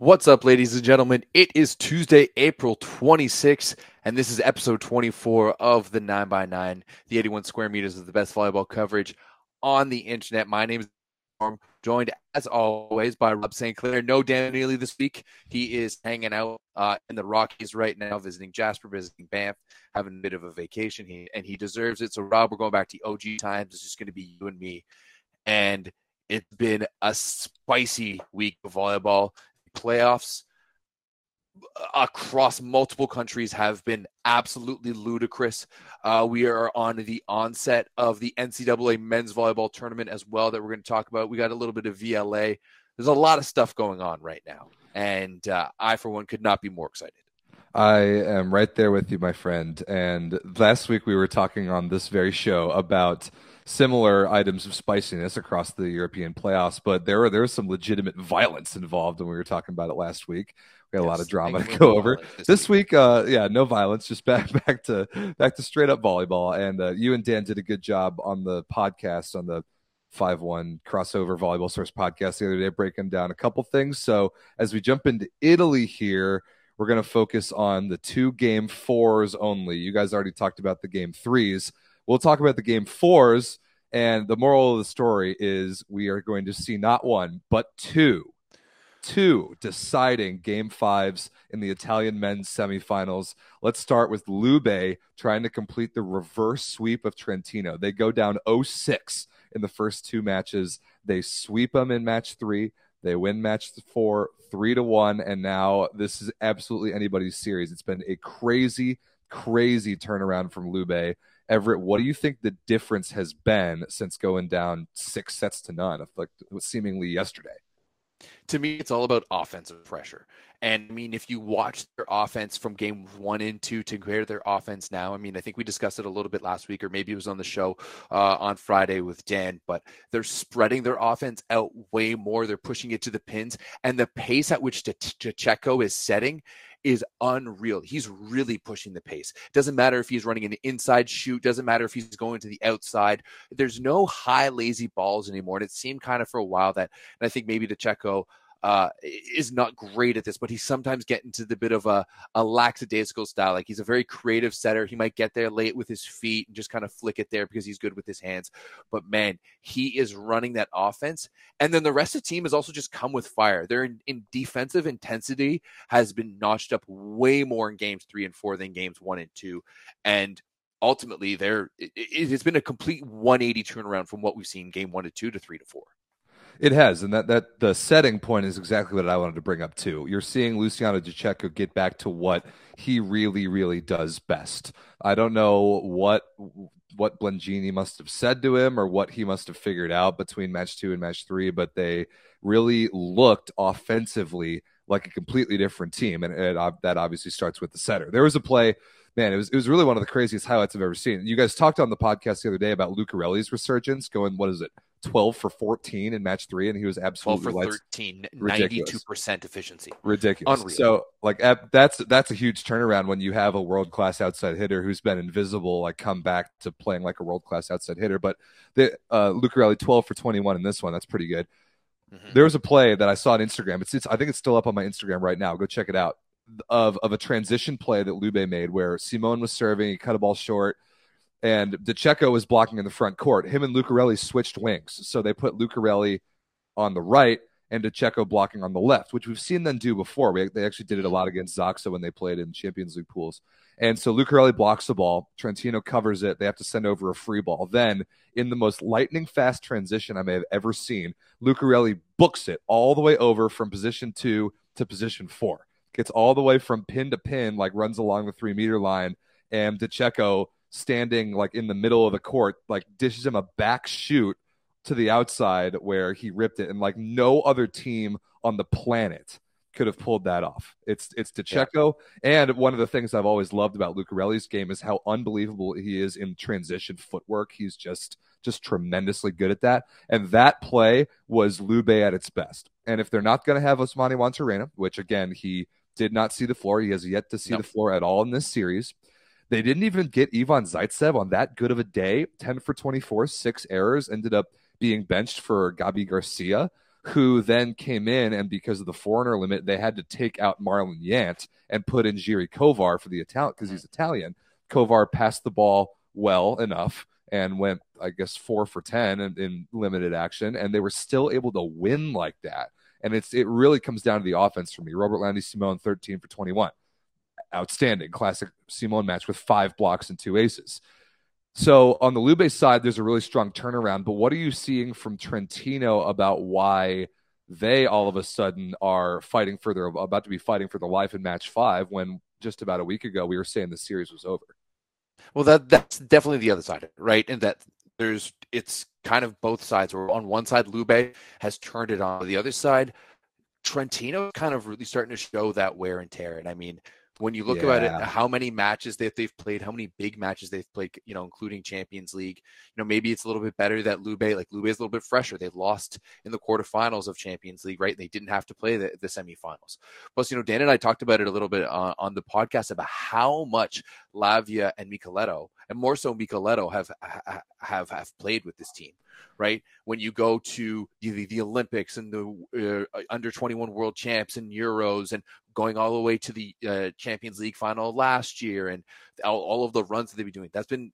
What's up, ladies and gentlemen? It is Tuesday, April 26th, and this is episode 24 of the 9x9, the 81 square meters of the best volleyball coverage on the internet. My name is Norm, joined as always by Rob St. Clair. No Dan Neely this week. He is hanging out uh, in the Rockies right now, visiting Jasper, visiting Banff, having a bit of a vacation, he, and he deserves it. So, Rob, we're going back to OG times. It's just going to be you and me. And it's been a spicy week of volleyball playoffs across multiple countries have been absolutely ludicrous. Uh, we are on the onset of the NCAA men's volleyball tournament as well that we're going to talk about. We got a little bit of VLA. There's a lot of stuff going on right now, and uh, I, for one, could not be more excited. I am right there with you, my friend. And last week we were talking on this very show about similar items of spiciness across the European playoffs, but there were there was some legitimate violence involved when we were talking about it last week. We had yes, a lot of drama to go over this, this week. week uh, yeah, no violence, just back back to back to straight up volleyball. And uh, you and Dan did a good job on the podcast on the five one crossover volleyball source podcast the other day, breaking down a couple things. So as we jump into Italy here. We're going to focus on the two game fours only. You guys already talked about the game threes. We'll talk about the game fours. And the moral of the story is we are going to see not one, but two, two deciding game fives in the Italian men's semifinals. Let's start with Lube trying to complete the reverse sweep of Trentino. They go down 0 6 in the first two matches. They sweep them in match three. They win match four, three to one. And now this is absolutely anybody's series. It's been a crazy, crazy turnaround from Lube. Everett, what do you think the difference has been since going down six sets to none, like seemingly yesterday? To me, it's all about offensive pressure. And I mean, if you watch their offense from game one and two to compare their offense now, I mean, I think we discussed it a little bit last week, or maybe it was on the show uh, on Friday with Dan, but they're spreading their offense out way more. They're pushing it to the pins, and the pace at which Cecco is setting is unreal. He's really pushing the pace. Doesn't matter if he's running an inside shoot, doesn't matter if he's going to the outside. There's no high, lazy balls anymore. And it seemed kind of for a while that, and I think maybe the Cecco uh, is not great at this, but he sometimes get into the bit of a, a lackadaisical style. Like he's a very creative setter. He might get there late with his feet and just kind of flick it there because he's good with his hands. But man, he is running that offense. And then the rest of the team has also just come with fire. Their in, in defensive intensity has been notched up way more in games three and four than games one and two. And ultimately, there it, it has been a complete 180 turnaround from what we've seen game one to two to three to four. It has, and that that the setting point is exactly what I wanted to bring up too. You're seeing Luciano Cecco get back to what he really, really does best. I don't know what what Blengini must have said to him or what he must have figured out between match two and match three, but they really looked offensively like a completely different team, and it, that obviously starts with the setter. There was a play man, it was it was really one of the craziest highlights I've ever seen. You guys talked on the podcast the other day about Lucarelli's resurgence, going what is it, 12 for 14 in match three, and he was absolutely 12 for 13, 92% efficiency. Ridiculous. Unreal. So, like, that's that's a huge turnaround when you have a world class outside hitter who's been invisible, like, come back to playing like a world class outside hitter. But the uh, Lucarelli 12 for 21 in this one, that's pretty good. Mm-hmm. There was a play that I saw on Instagram. It's, it's I think it's still up on my Instagram right now. Go check it out. Of of a transition play that Lube made where Simone was serving, he cut a ball short and De Cecco was blocking in the front court. Him and Lucarelli switched wings, so they put Lucarelli on the right and De Cecco blocking on the left, which we've seen them do before. We, they actually did it a lot against Zaksa when they played in Champions League pools. And so Lucarelli blocks the ball. Trentino covers it. They have to send over a free ball. Then, in the most lightning fast transition I may have ever seen, Lucarelli books it all the way over from position two to position four. Gets all the way from pin to pin, like runs along the three meter line. And De Cecco standing like in the middle of the court, like dishes him a back shoot to the outside where he ripped it, and like no other team on the planet could have pulled that off. It's it's De Cecco, yeah. and one of the things I've always loved about Lucarelli's game is how unbelievable he is in transition footwork. He's just just tremendously good at that. And that play was Lube at its best. And if they're not going to have Osmani Juantorena, which again he did not see the floor, he has yet to see nope. the floor at all in this series. They didn't even get Ivan Zaitsev on that good of a day. 10 for 24, six errors, ended up being benched for Gabi Garcia, who then came in and because of the foreigner limit, they had to take out Marlon Yant and put in Jiri Kovar for the Italian because he's Italian. Kovar passed the ball well enough and went, I guess, four for 10 in, in limited action. And they were still able to win like that. And it's it really comes down to the offense for me. Robert Landy Simon, 13 for 21. Outstanding. Classic Simon match with five blocks and two aces. So on the Lube side, there's a really strong turnaround. But what are you seeing from Trentino about why they all of a sudden are fighting for their about to be fighting for the life in match five when just about a week ago we were saying the series was over? Well, that that's definitely the other side, right? And that there's it's kind of both sides. Where on one side, Lube has turned it on. The other side, Trentino kind of really starting to show that wear and tear. And I mean, when you look yeah. about it, how many matches that they've played, how many big matches they've played, you know, including Champions League. You know, maybe it's a little bit better that Lube, like Lube is a little bit fresher. They lost in the quarterfinals of Champions League, right? And they didn't have to play the, the semifinals. Plus, you know, Dan and I talked about it a little bit on, on the podcast about how much Lavia and Michieletto, and more so Michieletto, have have have played with this team right? When you go to the, the Olympics and the uh, under 21 world champs and Euros and going all the way to the uh, Champions League final last year and all, all of the runs that they've been doing, that's been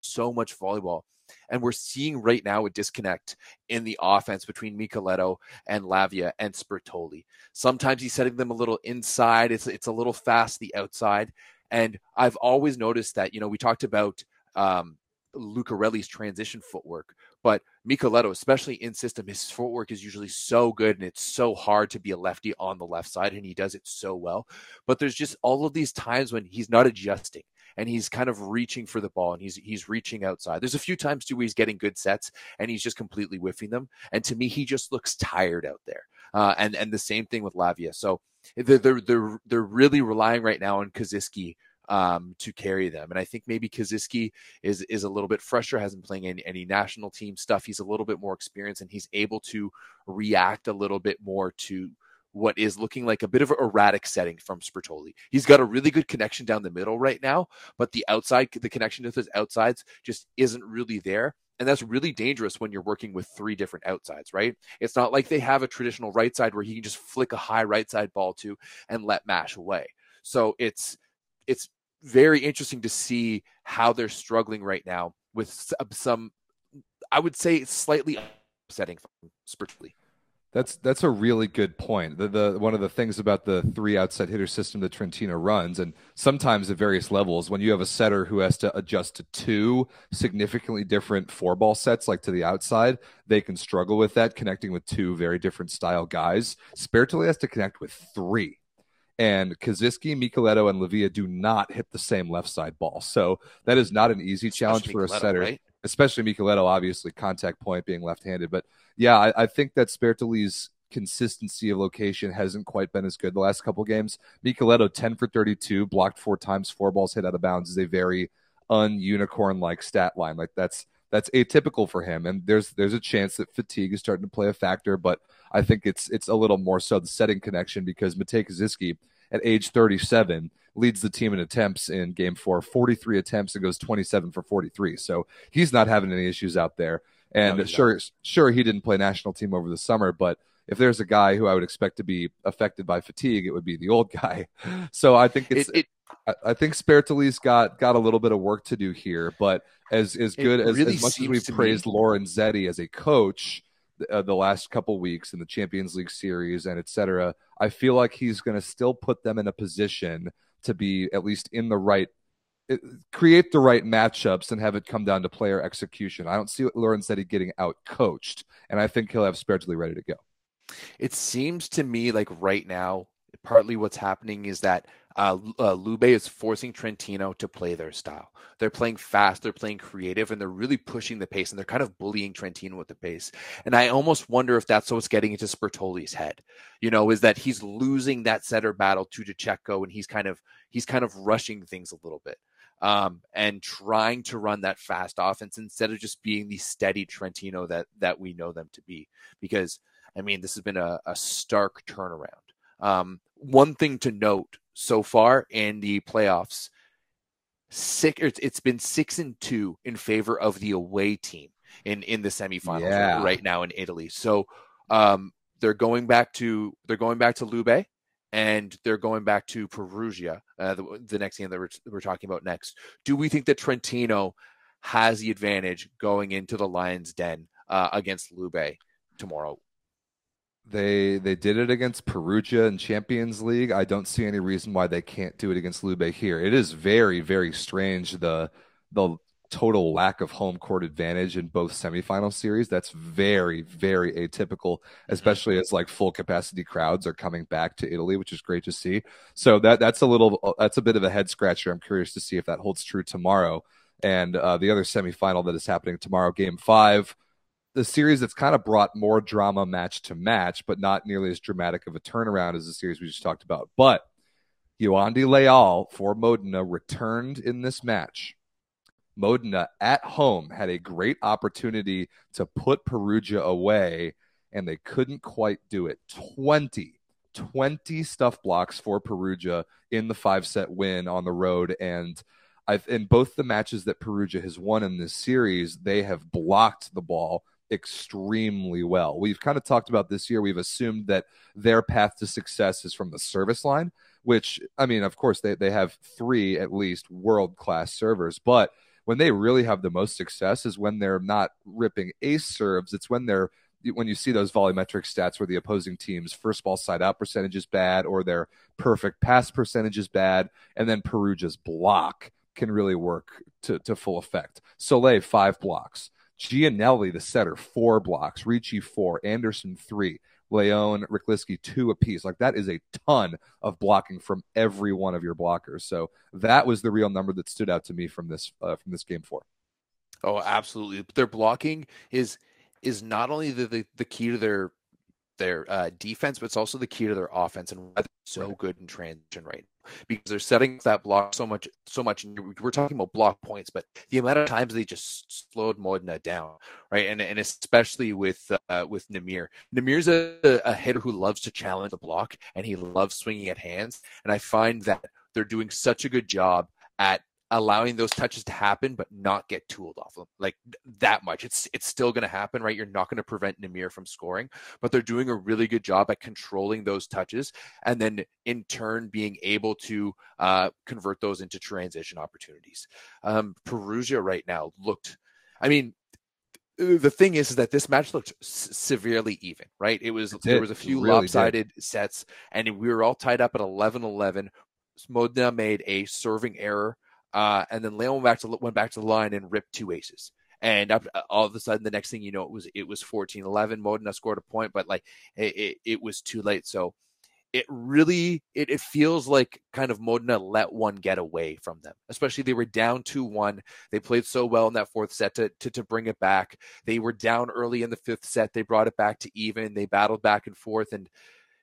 so much volleyball. And we're seeing right now a disconnect in the offense between Michieletto and Lavia and Sbertoli. Sometimes he's setting them a little inside. It's it's a little fast the outside. And I've always noticed that, you know, we talked about um, Lucarelli's transition footwork. But Michieletto, especially in system, his footwork is usually so good and it's so hard to be a lefty on the left side, and he does it so well. But there's just all of these times when he's not adjusting and he's kind of reaching for the ball and he's he's reaching outside. There's a few times too where he's getting good sets and he's just completely whiffing them. And to me, he just looks tired out there. Uh, and and the same thing with Lavia. So they're they're they're, they're really relying right now on Kaziyski um, to carry them. And I think maybe Kaziyski is is a little bit fresher, hasn't playing any, any national team stuff. He's a little bit more experienced and he's able to react a little bit more to what is looking like a bit of an erratic setting from Sbertoli. He's got a really good connection down the middle right now, but the outside, the connection to his outsides just isn't really there. And that's really dangerous when you're working with three different outsides, right? It's not like they have a traditional right side where he can just flick a high right side ball to and let mash away. So it's it's very interesting to see how they're struggling right now with uh, some, I would say, slightly upsetting Sbertoli. That's that's a really good point. The, the one of the things about the three outside hitter system that Trentino runs, and sometimes at various levels, when you have a setter who has to adjust to two significantly different four ball sets, like to the outside, they can struggle with that, connecting with two very different style guys. Sbertoli has to connect with three and Kaziyski, Michieletto, and Lavia do not hit the same left side ball. So that is not an easy challenge especially for a setter, right? especially Michieletto, obviously, contact point being left handed. But yeah, I, I think that Sbertoli's consistency of location hasn't quite been as good the last couple games. Michieletto, 10 for 32, blocked four times, four balls hit out of bounds is a very un-unicorn like stat line. Like that's that's atypical for him. And there's there's a chance that fatigue is starting to play a factor, but I think it's it's a little more so the setting connection because Matey Kaziyski at age 37 leads the team in attempts in game four, 43 attempts and goes 27 for 43. So he's not having any issues out there. And no, sure, not. sure, he didn't play national team over the summer, but if there's a guy who I would expect to be affected by fatigue, it would be the old guy. So I think it's, it, it, I, I think Sbertoli's got got a little bit of work to do here, but as as good as, really as much as we've praised me. Lorenzetti as a coach uh, the last couple weeks in the Champions League series and etc., I feel like he's going to still put them in a position to be at least in the right uh, create the right matchups and have it come down to player execution. I don't see what Lauren said Lorenzetti getting out coached, and I think he'll have Sbertoli ready to go. It seems to me like right now, partly what's happening is that uh, uh, Lube is forcing Trentino to play their style. They're playing fast, they're playing creative, and they're really pushing the pace, and they're kind of bullying Trentino with the pace. And I almost wonder if that's what's getting into Sbertoli's head. You know, is that he's losing that setter battle to DeCecco, and he's kind of he's kind of rushing things a little bit. Um, and trying to run that fast offense instead of just being the steady Trentino that that we know them to be. Because I mean, this has been a, a stark turnaround. Um, one thing to note so far in the playoffs. Six, it's been six and two in favor of the away team in in the semifinals yeah. right now in Italy. So um, they're going back to they're going back to Lube and they're going back to Perugia, uh, the, the, next game that we're, we're talking about next. Do we think that Trentino has the advantage going into the Lions' den uh, against Lube tomorrow? They they did it against Perugia in Champions League. I don't see any reason why they can't do it against Lube here. It is very very strange the the total lack of home court advantage in both semifinal series. That's very, very atypical, mm-hmm. especially as like full capacity crowds are coming back to Italy, which is great to see. So that that's a little that's a bit of a head scratcher. I'm curious to see if that holds true tomorrow. And uh, the other semifinal that is happening tomorrow, Game Five the series that's kind of brought more drama match to match, but not nearly as dramatic of a turnaround as the series we just talked about. But Yoandy Leal for Modena returned in this match. Modena at home had a great opportunity to put Perugia away, and they couldn't quite do it. 20, 20 stuff blocks for Perugia in the five set win on the road. And I've, in both the matches that Perugia has won in this series, they have blocked the ball extremely well. We've kind of talked about this year. We've assumed that their path to success is from the service line, which, I mean, of course, they, they have three at least world class servers, but when they really have the most success is when they're not ripping ace serves. It's when they're when you see those volumetric stats where the opposing team's first ball side out percentage is bad or their perfect pass percentage is bad, and then Perugia's block can really work to, to full effect. Solé, five blocks. Giannelli, the setter, four blocks. Ricci, four. Anderson, three. Leon, Rychlicki, two apiece. Like that is a ton of blocking from every one of your blockers. So that was the real number that stood out to me from this uh, from this game four. Oh, absolutely. Their blocking is is not only the, the, the key to their their uh, defense, but it's also the key to their offense and why they're so good in transition right now. Because they're setting that block so much, so much. We're talking about block points, but the amount of times they just slowed Modena down, right? And and especially with uh, with Nimir. Nimir's a, a hitter who loves to challenge the block, and he loves swinging at hands. And I find that they're doing such a good job at allowing those touches to happen, but not get tooled off them like that much. It's it's still going to happen, right? You're not going to prevent Nimir from scoring, but they're doing a really good job at controlling those touches, and then in turn being able to uh, convert those into transition opportunities. Um, Perugia right now looked, I mean. The thing is, is that this match looked s- severely even, right? It was there was a few really lopsided did. sets, and we were all tied up at 11-11. Modena made a serving error uh, and then Leon went back to went back to the line and ripped two aces. And up, uh, all of a sudden, the next thing you know, it was it was 14-11. Modena scored a point, but like it, it, it was too late. So it really it, it feels like kind of Modena let one get away from them. Especially they were down 2-1. They played so well in that fourth set to, to, to bring it back. They were down early in the fifth set. They brought it back to even. They battled back and forth and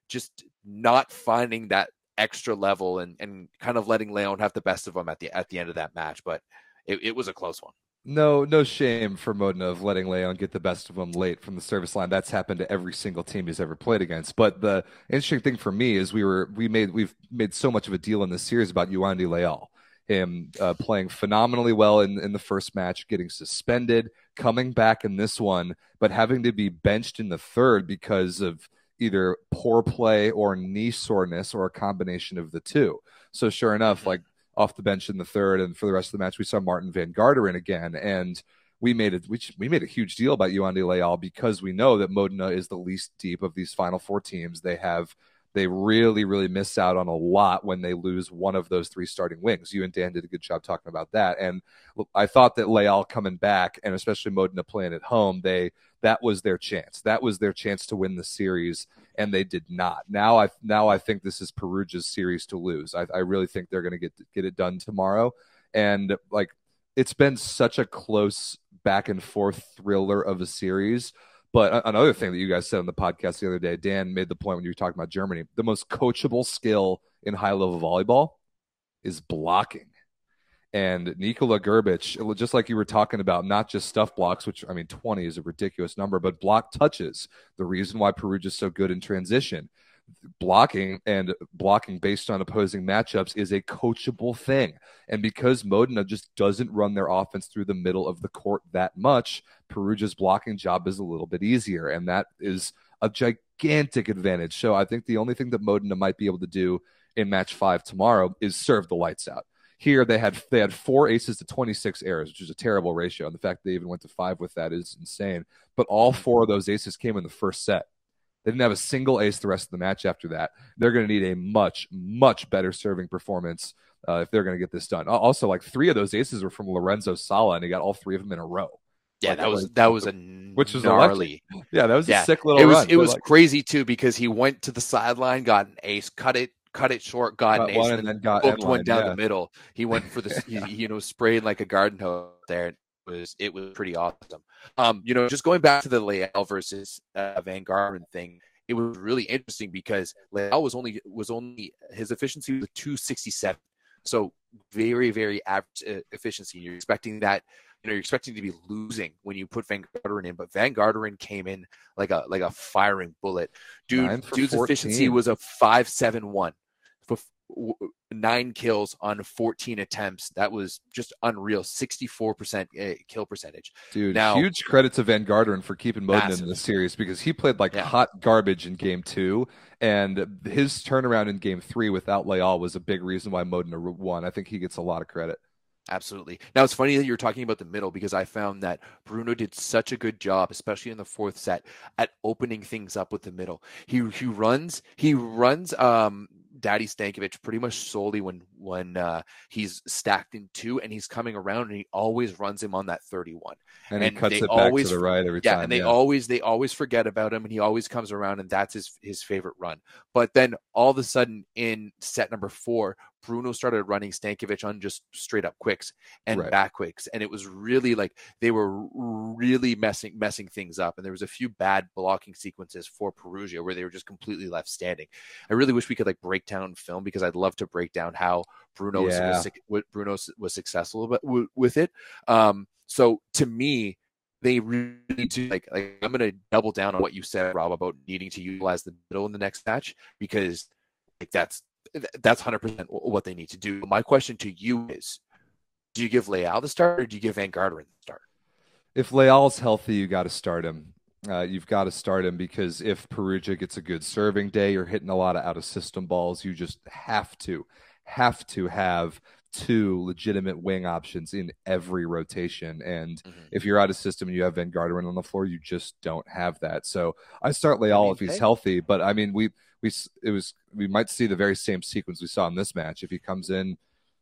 just not finding that extra level and and kind of letting Leon have the best of them at the at the end of that match. But it, it was a close one. No, no shame for Modena of letting Leon get the best of him late from the service line. That's happened to every single team he's ever played against. But the interesting thing for me is we were we made we've made so much of a deal in this series about Yoandy Leal. Him uh, playing phenomenally well in, in the first match, getting suspended, coming back in this one, but having to be benched in the third because of either poor play or knee soreness or a combination of the two. So sure enough, mm-hmm. like off the bench in the third and for the rest of the match, we saw Maarten Van Garderen again. And we made it we, we made a huge deal about Yoandy Leal because we know that Modena is the least deep of these final four teams. They have they really, really miss out on a lot when they lose one of those three starting wings. You and Dan did a good job talking about that. And I thought that Leal coming back, and especially Modena playing at home, they that was their chance. That was their chance to win the series, and they did not. Now I now I think this is Perugia's series to lose. I, I really think they're going to get get it done tomorrow. And like it's been such a close back and forth thriller of a series but another thing that you guys said on the podcast the other day, Dan made the point when you were talking about Germany, the most coachable skill in high level volleyball is blocking. And Nikola Grbic, just like you were talking about, not just stuff blocks, which I mean, 20 is a ridiculous number, but block touches. The reason why Perugia is so good in transition blocking and blocking based on opposing matchups is a coachable thing. And because Modena just doesn't run their offense through the middle of the court that much, Perugia's blocking job is a little bit easier. And that is a gigantic advantage. So I think the only thing that Modena might be able to do in match five tomorrow is serve the lights out. Here they had they had four aces to 26 errors, which is a terrible ratio. And the fact they even went to five with that is insane. But all four of those aces came in the first set. They didn't have a single ace the rest of the match after that. They're going to need a much, much better serving performance uh, if they're going to get this done. Also, like three of those aces were from Lorenzo Sala, and he got all three of them in a row. Yeah, Like, that was like, that was a which was gnarly. Yeah, that was Yeah, a sick little It was run. it was like, crazy too because he went to the sideline, got an ace, cut it, cut it short, got, got an ace, one and and then then got booked one down yeah. the middle. He went for the he, he, you know sprayed like a garden hose there. It was it was pretty awesome. Um, you know, just going back to the Leal versus uh, Van Garderen thing, it was really interesting because Leal was only was only his efficiency was two sixty seven, so very very average uh, efficiency. You're expecting that. You know, you're expecting to be losing when you put Van Garderen in, but Van Garderen came in like a like a firing bullet. Dude, dude's efficiency was a five seven one for w- nine kills on 14 attempts. That was just unreal. 64% uh, kill percentage. Dude, Now- huge credit to Van Garderen for keeping Modena Massive. in the series because he played like Yeah. hot garbage in game two. And his turnaround in game three without Leal was a big reason why Modena won. I think he gets a lot of credit. Absolutely. Now it's funny that you're talking about the middle because I found that Bruno did such a good job, especially in the fourth set, at opening things up with the middle. He he runs he runs um Daddy Stankovic pretty much solely when when uh, he's stacked in two and he's coming around and he always runs him on that 31. And, And he cuts it back always- to the right every Yeah, time. and they always they always forget about him and he always comes around and that's his his favorite run. But then all of a sudden in set number 4, Bruno started running Stankovic on just straight up quicks and Right. back quicks and it was really like they were really messing messing things up and there was a few bad blocking sequences for Perugia where they were just completely left standing. I really wish we could like break down film because I'd love to break down how Bruno was, Yeah. was what Bruno was successful but with it. Um so to me they really need to like like I'm gonna double down on what you said, Rob, about needing to utilize the middle in the next match because like that's that's hundred percent what they need to do. My question to you is do you give Leal the start or do you give Van Garderen the start? if Leal's healthy, you got to start him. Uh, you've got to start him because if Perugia gets a good serving day, you're hitting a lot of out of system balls. You just have to, have to have two legitimate wing options in every rotation. And if you're out of system and you have Van Garderen on the floor, you just don't have that. So I start Leal mean, if he's hey. healthy. But I mean, we we it was we might see the very same sequence we saw in this match. If he comes in,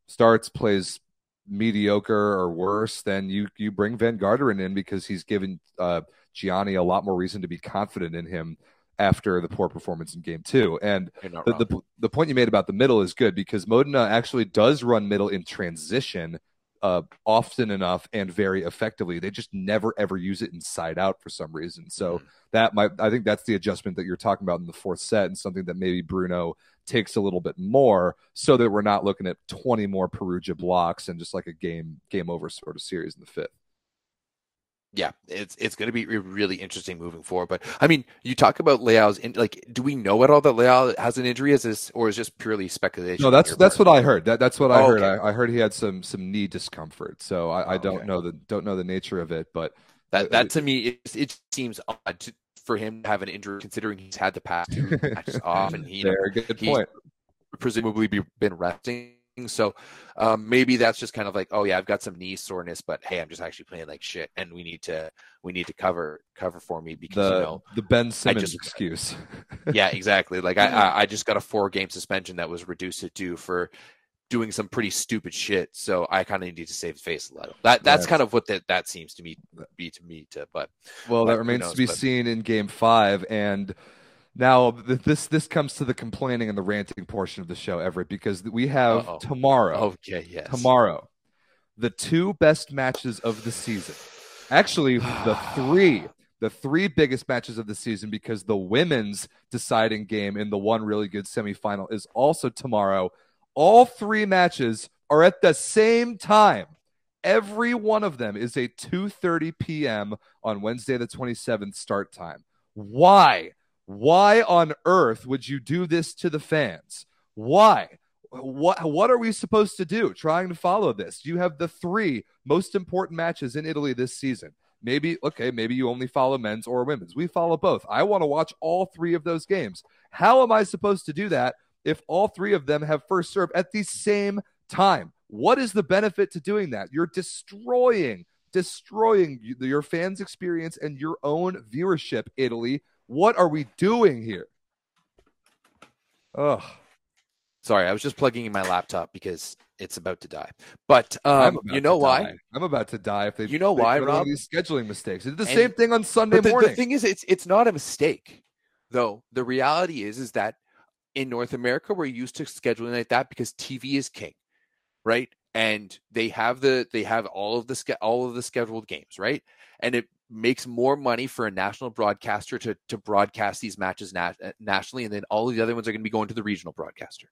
starts, plays mediocre or worse, then you you bring Van Garderen in because he's given uh, Giani a lot more reason to be confident in him after the poor performance in game two. And the, the the point you made about the middle is good because Modena actually does run middle in transition uh, often enough and very effectively. They just never ever use it inside out for some reason. So Mhm. that might I think that's the adjustment that you're talking about in the fourth set and something that maybe Bruno takes a little bit more so that we're not looking at 20 more Perugia blocks and just like a game game over sort of series in the fifth. Yeah, it's it's going to be really interesting moving forward. But I mean, you talk about Leal's in, like, do we know at all that Leal has an injury? Is this or is just purely speculation? No, that's that's part? what I heard. That that's what I Oh, heard. okay. I, I heard he had some some knee discomfort. So I, I Oh, don't okay. know the don't know the nature of it, but That Uh, that to me it, it seems odd to, for him to have an injury considering he's had the past two matches off and he know, good he's- point. presumably be, been resting. So um, maybe that's just kind of like, oh yeah, I've got some knee soreness, but hey, I'm just actually playing like shit, and we need to we need to cover cover for me because The you know, the Ben Simmons just- excuse. yeah, exactly. Like I, I I just got a four game suspension that was reduced to two for doing some pretty stupid shit. So I kind of need to save face a little. That that's Right. kind of what that that seems to me be to me to. But Well, But that remains knows, to be but- seen in Game Five, and now this this comes to the complaining and the ranting portion of the show, Everett, because we have Uh-oh. tomorrow, okay, yes, tomorrow, the two best matches of the season. Actually, the three, the three biggest matches of the season, because the women's deciding game in the one really good semifinal is also tomorrow. All three matches are at the same time. Every one of them is a 2:30 p.m. on Wednesday the 27th start time. Why? Why on earth would you do this to the fans? Why? What what are we supposed to do trying to follow this? You have the three most important matches in Italy this season. Maybe, okay, maybe you only follow men's or women's. We follow both. I want to watch all three of those games. How am I supposed to do that if all three of them have first serve at the same time? What is the benefit to doing that? You're destroying, destroying your fans' experience and your own viewership, Italy. What are we doing here? Ugh. Sorry, I was just plugging in my laptop because it's about to die. But um, you know why? Die. I'm about to die if they. You know why, Rob? These scheduling mistakes. They did the and, same thing on Sunday the, morning. The thing is, it's it's not a mistake, though. The reality is, is that in North America, we're used to scheduling like that because TV is king, right? And they have the they have all of the all of the scheduled games, right? And it makes more money for a national broadcaster to to broadcast these matches nat- uh, nationally, and then all the other ones are going to be going to the regional broadcaster,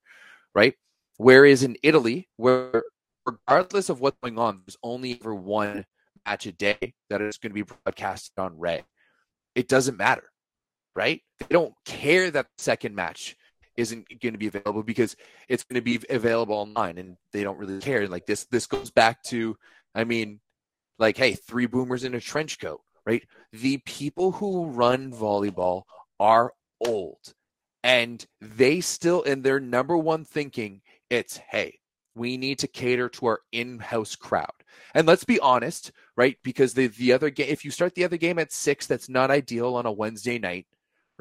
right? Whereas in Italy, where regardless of what's going on, there's only ever one match a day that is going to be broadcasted on Rai. It doesn't matter, right? They don't care that the second match isn't going to be available because it's going to be available online, and they don't really care. Like this, this goes back to, I mean, like, hey, three boomers in a trench coat, right? The people who run volleyball are old, and they still, in their number one thinking it's, hey, we need to cater to our in-house crowd. And let's be honest, right? Because the the other game, if you start the other game at six, that's not ideal on a Wednesday night,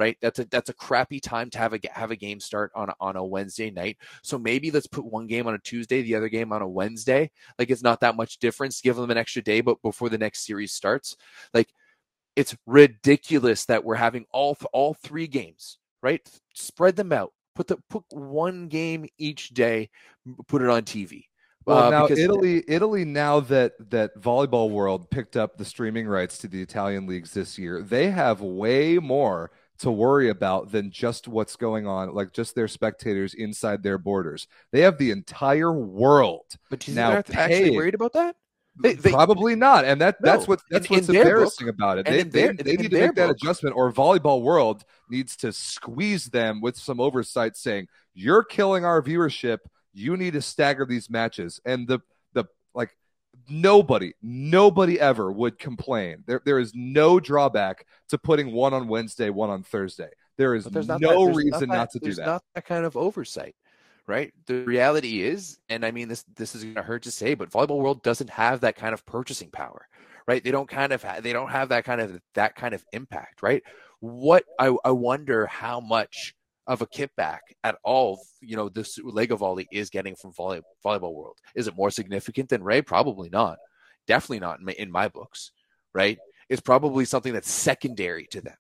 right? That's a that's a crappy time to have a have a game start on a, on a Wednesday night. So maybe let's put one game on a Tuesday, the other game on a Wednesday. Like it's not that much difference. Give them an extra day, but before the next series starts, like it's ridiculous that we're having all all three games, right? Spread them out Put the put one game each day. Put it on TV. Well, uh, now Italy, Italy, now that that volleyball world picked up the streaming rights to the Italian leagues this year, they have way more to worry about than just what's going on, like just their spectators inside their borders. They have the entire world. But you now actually worried about that? They, they, Probably not, and that that's what that's in, what's in embarrassing book, about it. They they, they need to make that book. adjustment, or Volleyball World needs to squeeze them with some oversight, saying you're killing our viewership. You need to stagger these matches, and the the like nobody nobody ever would complain. There there is no drawback to putting one on Wednesday, one on Thursday. There is no that, reason not, not to do that. There's not that kind of oversight right? The reality is, and I mean this this is going to hurt to say, but volleyball world doesn't have that kind of purchasing power, right? They don't kind of ha- they don't have that kind of that kind of impact, right? What I, I wonder how much of a kickback at all, you know, this Lega Volley is getting from volley, volleyball world. Is it more significant than Rai? Probably not. Definitely not in my, in my books, right? It's probably something that's secondary to them,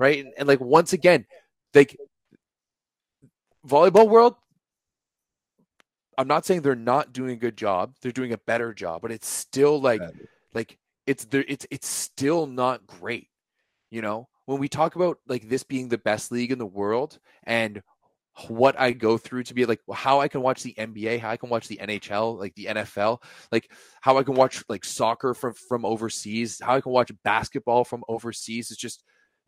right? And, and like once again, like volleyball world I'm not saying they're not doing a good job. They're doing a better job, but it's still like like it's there it's it's still not great. You know, when we talk about like this being the best league in the world and what I go through to be like how I can watch the NBA, how I can watch the NHL, like the NFL, like how I can watch like soccer from from overseas, how I can watch basketball from overseas. It's just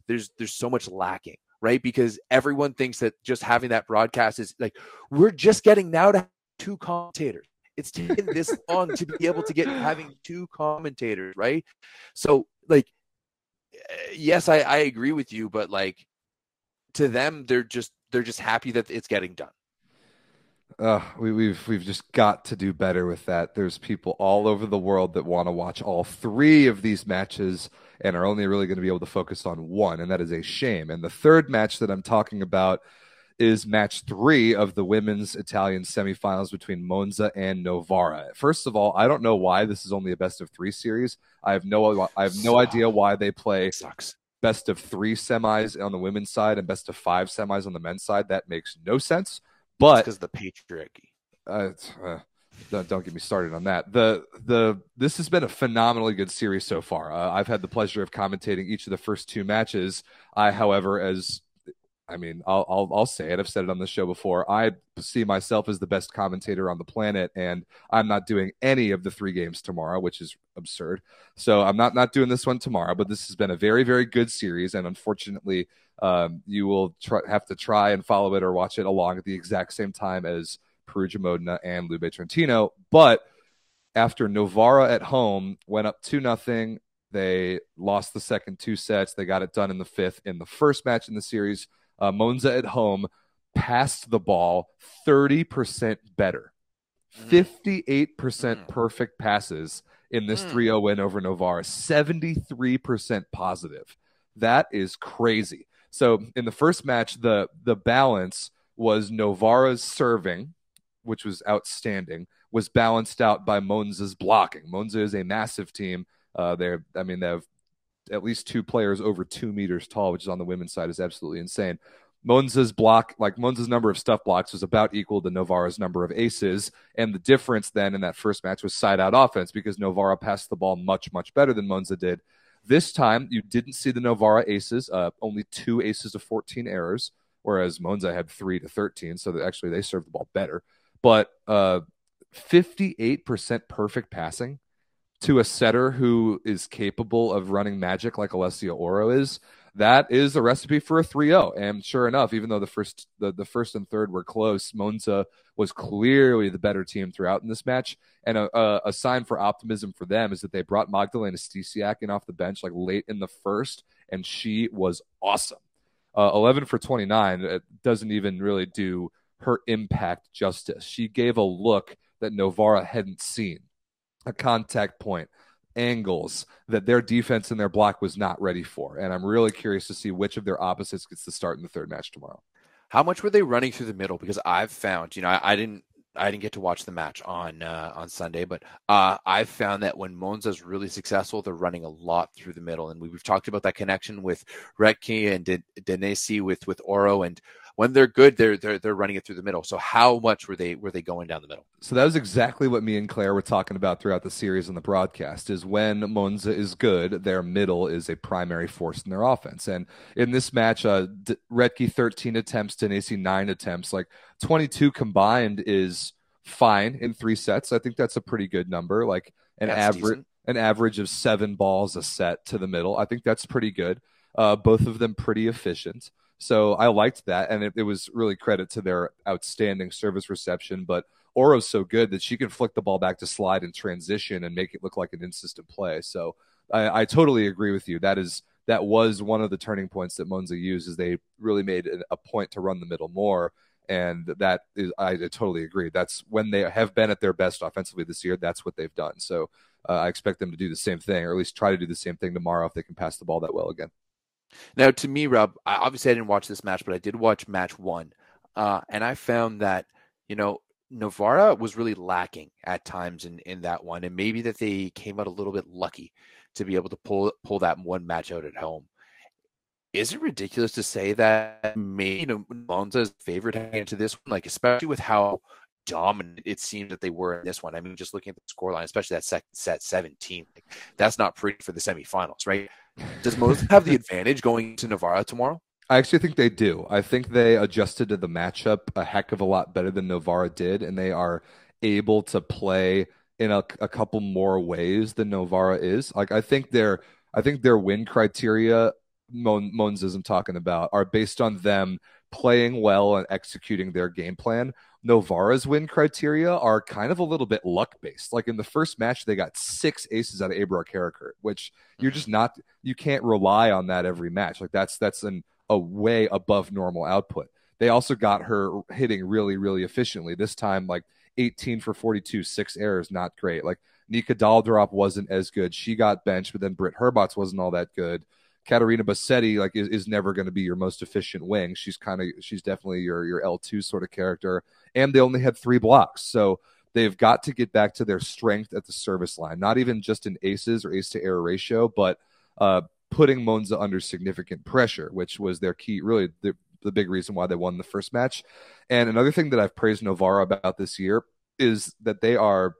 there's there's so much lacking, right? Because everyone thinks that just having that broadcast is like we're just getting now to two commentators. It's taken this long to be able to get having two commentators, right? So, like, yes, I, I agree with you, but like, to them, they're just they're just happy that it's getting done. Uh, we, we've we've just got to do better with that. There's people all over the world that want to watch all three of these matches and are only really going to be able to focus on one, and that is a shame. And the third match that I'm talking about is match three of the women's Italian semifinals between Monza and Novara. First of all, I don't know why this is only a best of three series. I have no I have no idea why they play sucks best of three semis on the women's side and best of five semis on the men's side. That makes no sense. But because the patriarchy. Uh, uh, don't, don't, get me started on that. The the this has been a phenomenally good series so far. Uh, I've had the pleasure of commentating each of the first two matches. I, however, as I mean, I'll, I'll, I'll say it. I've said it on the show before. I see myself as the best commentator on the planet, and I'm not doing any of the three games tomorrow, which is absurd. So I'm not not doing this one tomorrow. But this has been a very very good series, and unfortunately, um, you will try, have to try and follow it or watch it along at the exact same time as Perugia Modena and Lube Trentino. But after Novara at home went up two nothing They lost the second two sets. They got it done in the fifth. In the first match in the series, uh, Monza at home passed the ball 30% better. 58% mm. perfect passes in this 3 0 win over Novara, 73% positive. That is crazy. So in the first match, the the balance was Novara's serving, which was outstanding, was balanced out by Monza's blocking. Monza is a massive team. Uh, they're, I mean, they have at least two players over two meters tall, which is on the women's side is absolutely insane. Monza's block, like Monza's number of stuff blocks, was about equal to Novara's number of aces. And the difference then in that first match was side out offense because Novara passed the ball much, much better than Monza did. This time, you didn't see the Novara aces, uh, only two aces to 14 errors, whereas Monza had three to 13. So that actually they served the ball better. But uh, 58% perfect passing to a setter who is capable of running magic like Alessia Orro is that is a recipe for a 3-0. And sure enough, even though the first the, the first and third were close, Monza was clearly the better team throughout in this match. And a, a, a sign for optimism for them is that they brought Magdalena Stysiak in off the bench like late in the first, and she was awesome. Uh, 11 for 29 it doesn't even really do her impact justice. She gave a look that Novara hadn't seen, a contact point, angles that their defense and their block was not ready for. And I'm really curious to see which of their opposites gets to start in the third match tomorrow. How much were they running through the middle? Because I've found, you know, I, I didn't I didn't get to watch the match on uh, on Sunday, but uh, I've found that when Monza's really successful, they're running a lot through the middle, and we've talked about that connection with Rettke and Danesi with with Orro, and when they're good, they're they're they're running it through the middle. So how much were they were they going down the middle? So that was exactly what me and Claire were talking about throughout the series and the broadcast. Is when Monza is good, their middle is a primary force in their offense. And in this match, uh, D- Rettke thirteen attempts, Danesi nine attempts, like twenty two combined is fine in three sets. I think that's a pretty good number. Like an average an average of seven balls a set to the middle. I think that's pretty good. Uh, both of them pretty efficient. So I liked that, and it, it, was really credit to their outstanding service reception. But Orro's so good that she can flick the ball back to slide and transition and make it look like an insistent play. So I, I totally agree with you. That is that was one of the turning points that Monza used. Is they really made a point to run the middle more, and that is I, totally agree. That's when they have been at their best offensively this year. That's what they've done. So uh, I expect them to do the same thing, or at least try to do the same thing tomorrow if they can pass the ball that well again. Now, to me, Rob, I, obviously I didn't watch this match, but I did watch match one, uh, and I found that you know Novara was really lacking at times in in that one, and maybe that they came out a little bit lucky to be able to pull pull that one match out at home. Is it ridiculous to say that maybe Monza's favorite into this one, like especially with how dominant it seemed that they were in this one. I mean, just looking at the scoreline, especially that second set 17, like, that's not pretty for the semifinals, right? Does Monza have the advantage going to Novara tomorrow? I actually think they do. I think they adjusted to the matchup a heck of a lot better than Novara did, and they are able to play in a, a couple more ways than Novara is. Like I think their I think their win criteria Monza isn't talking about are based on them playing well and executing their game plan. Novara's win criteria are kind of a little bit luck based. Like in the first match, they got six aces out of Ebrar Karakurt, which you're mm-hmm. just not you can't rely on that every match. Like that's that's an a way above normal output. They also got her hitting really, really efficiently. This time, like 18 for 42, six errors, not great. Like Nika Daalderop wasn't as good. She got benched, but then Britt Herbots wasn't all that good. Caterina Bosetti like is, is never going to be your most efficient wing. She's kind of she's definitely your your L two sort of character. And they only had three blocks, so they've got to get back to their strength at the service line. Not even just in aces or ace to error ratio, but uh, putting Monza under significant pressure, which was their key, really the, the big reason why they won the first match. And another thing that I've praised Novara about this year is that they are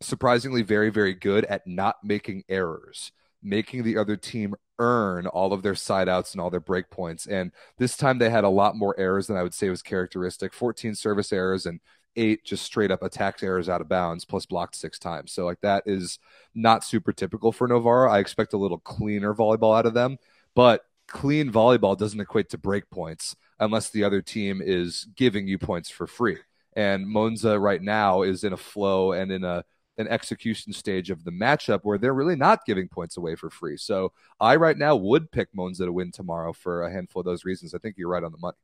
surprisingly very, very good at not making errors making the other team earn all of their side outs and all their break points. And this time they had a lot more errors than I would say was characteristic 14 service errors and eight just straight up attack errors out of bounds, plus blocked six times. So, like, that is not super typical for Novara. I expect a little cleaner volleyball out of them, but clean volleyball doesn't equate to break points unless the other team is giving you points for free. And Monza right now is in a flow and in a an execution stage of the matchup where they're really not giving points away for free. So I right now would pick Monza to win tomorrow for a handful of those reasons. I think you're right on the money.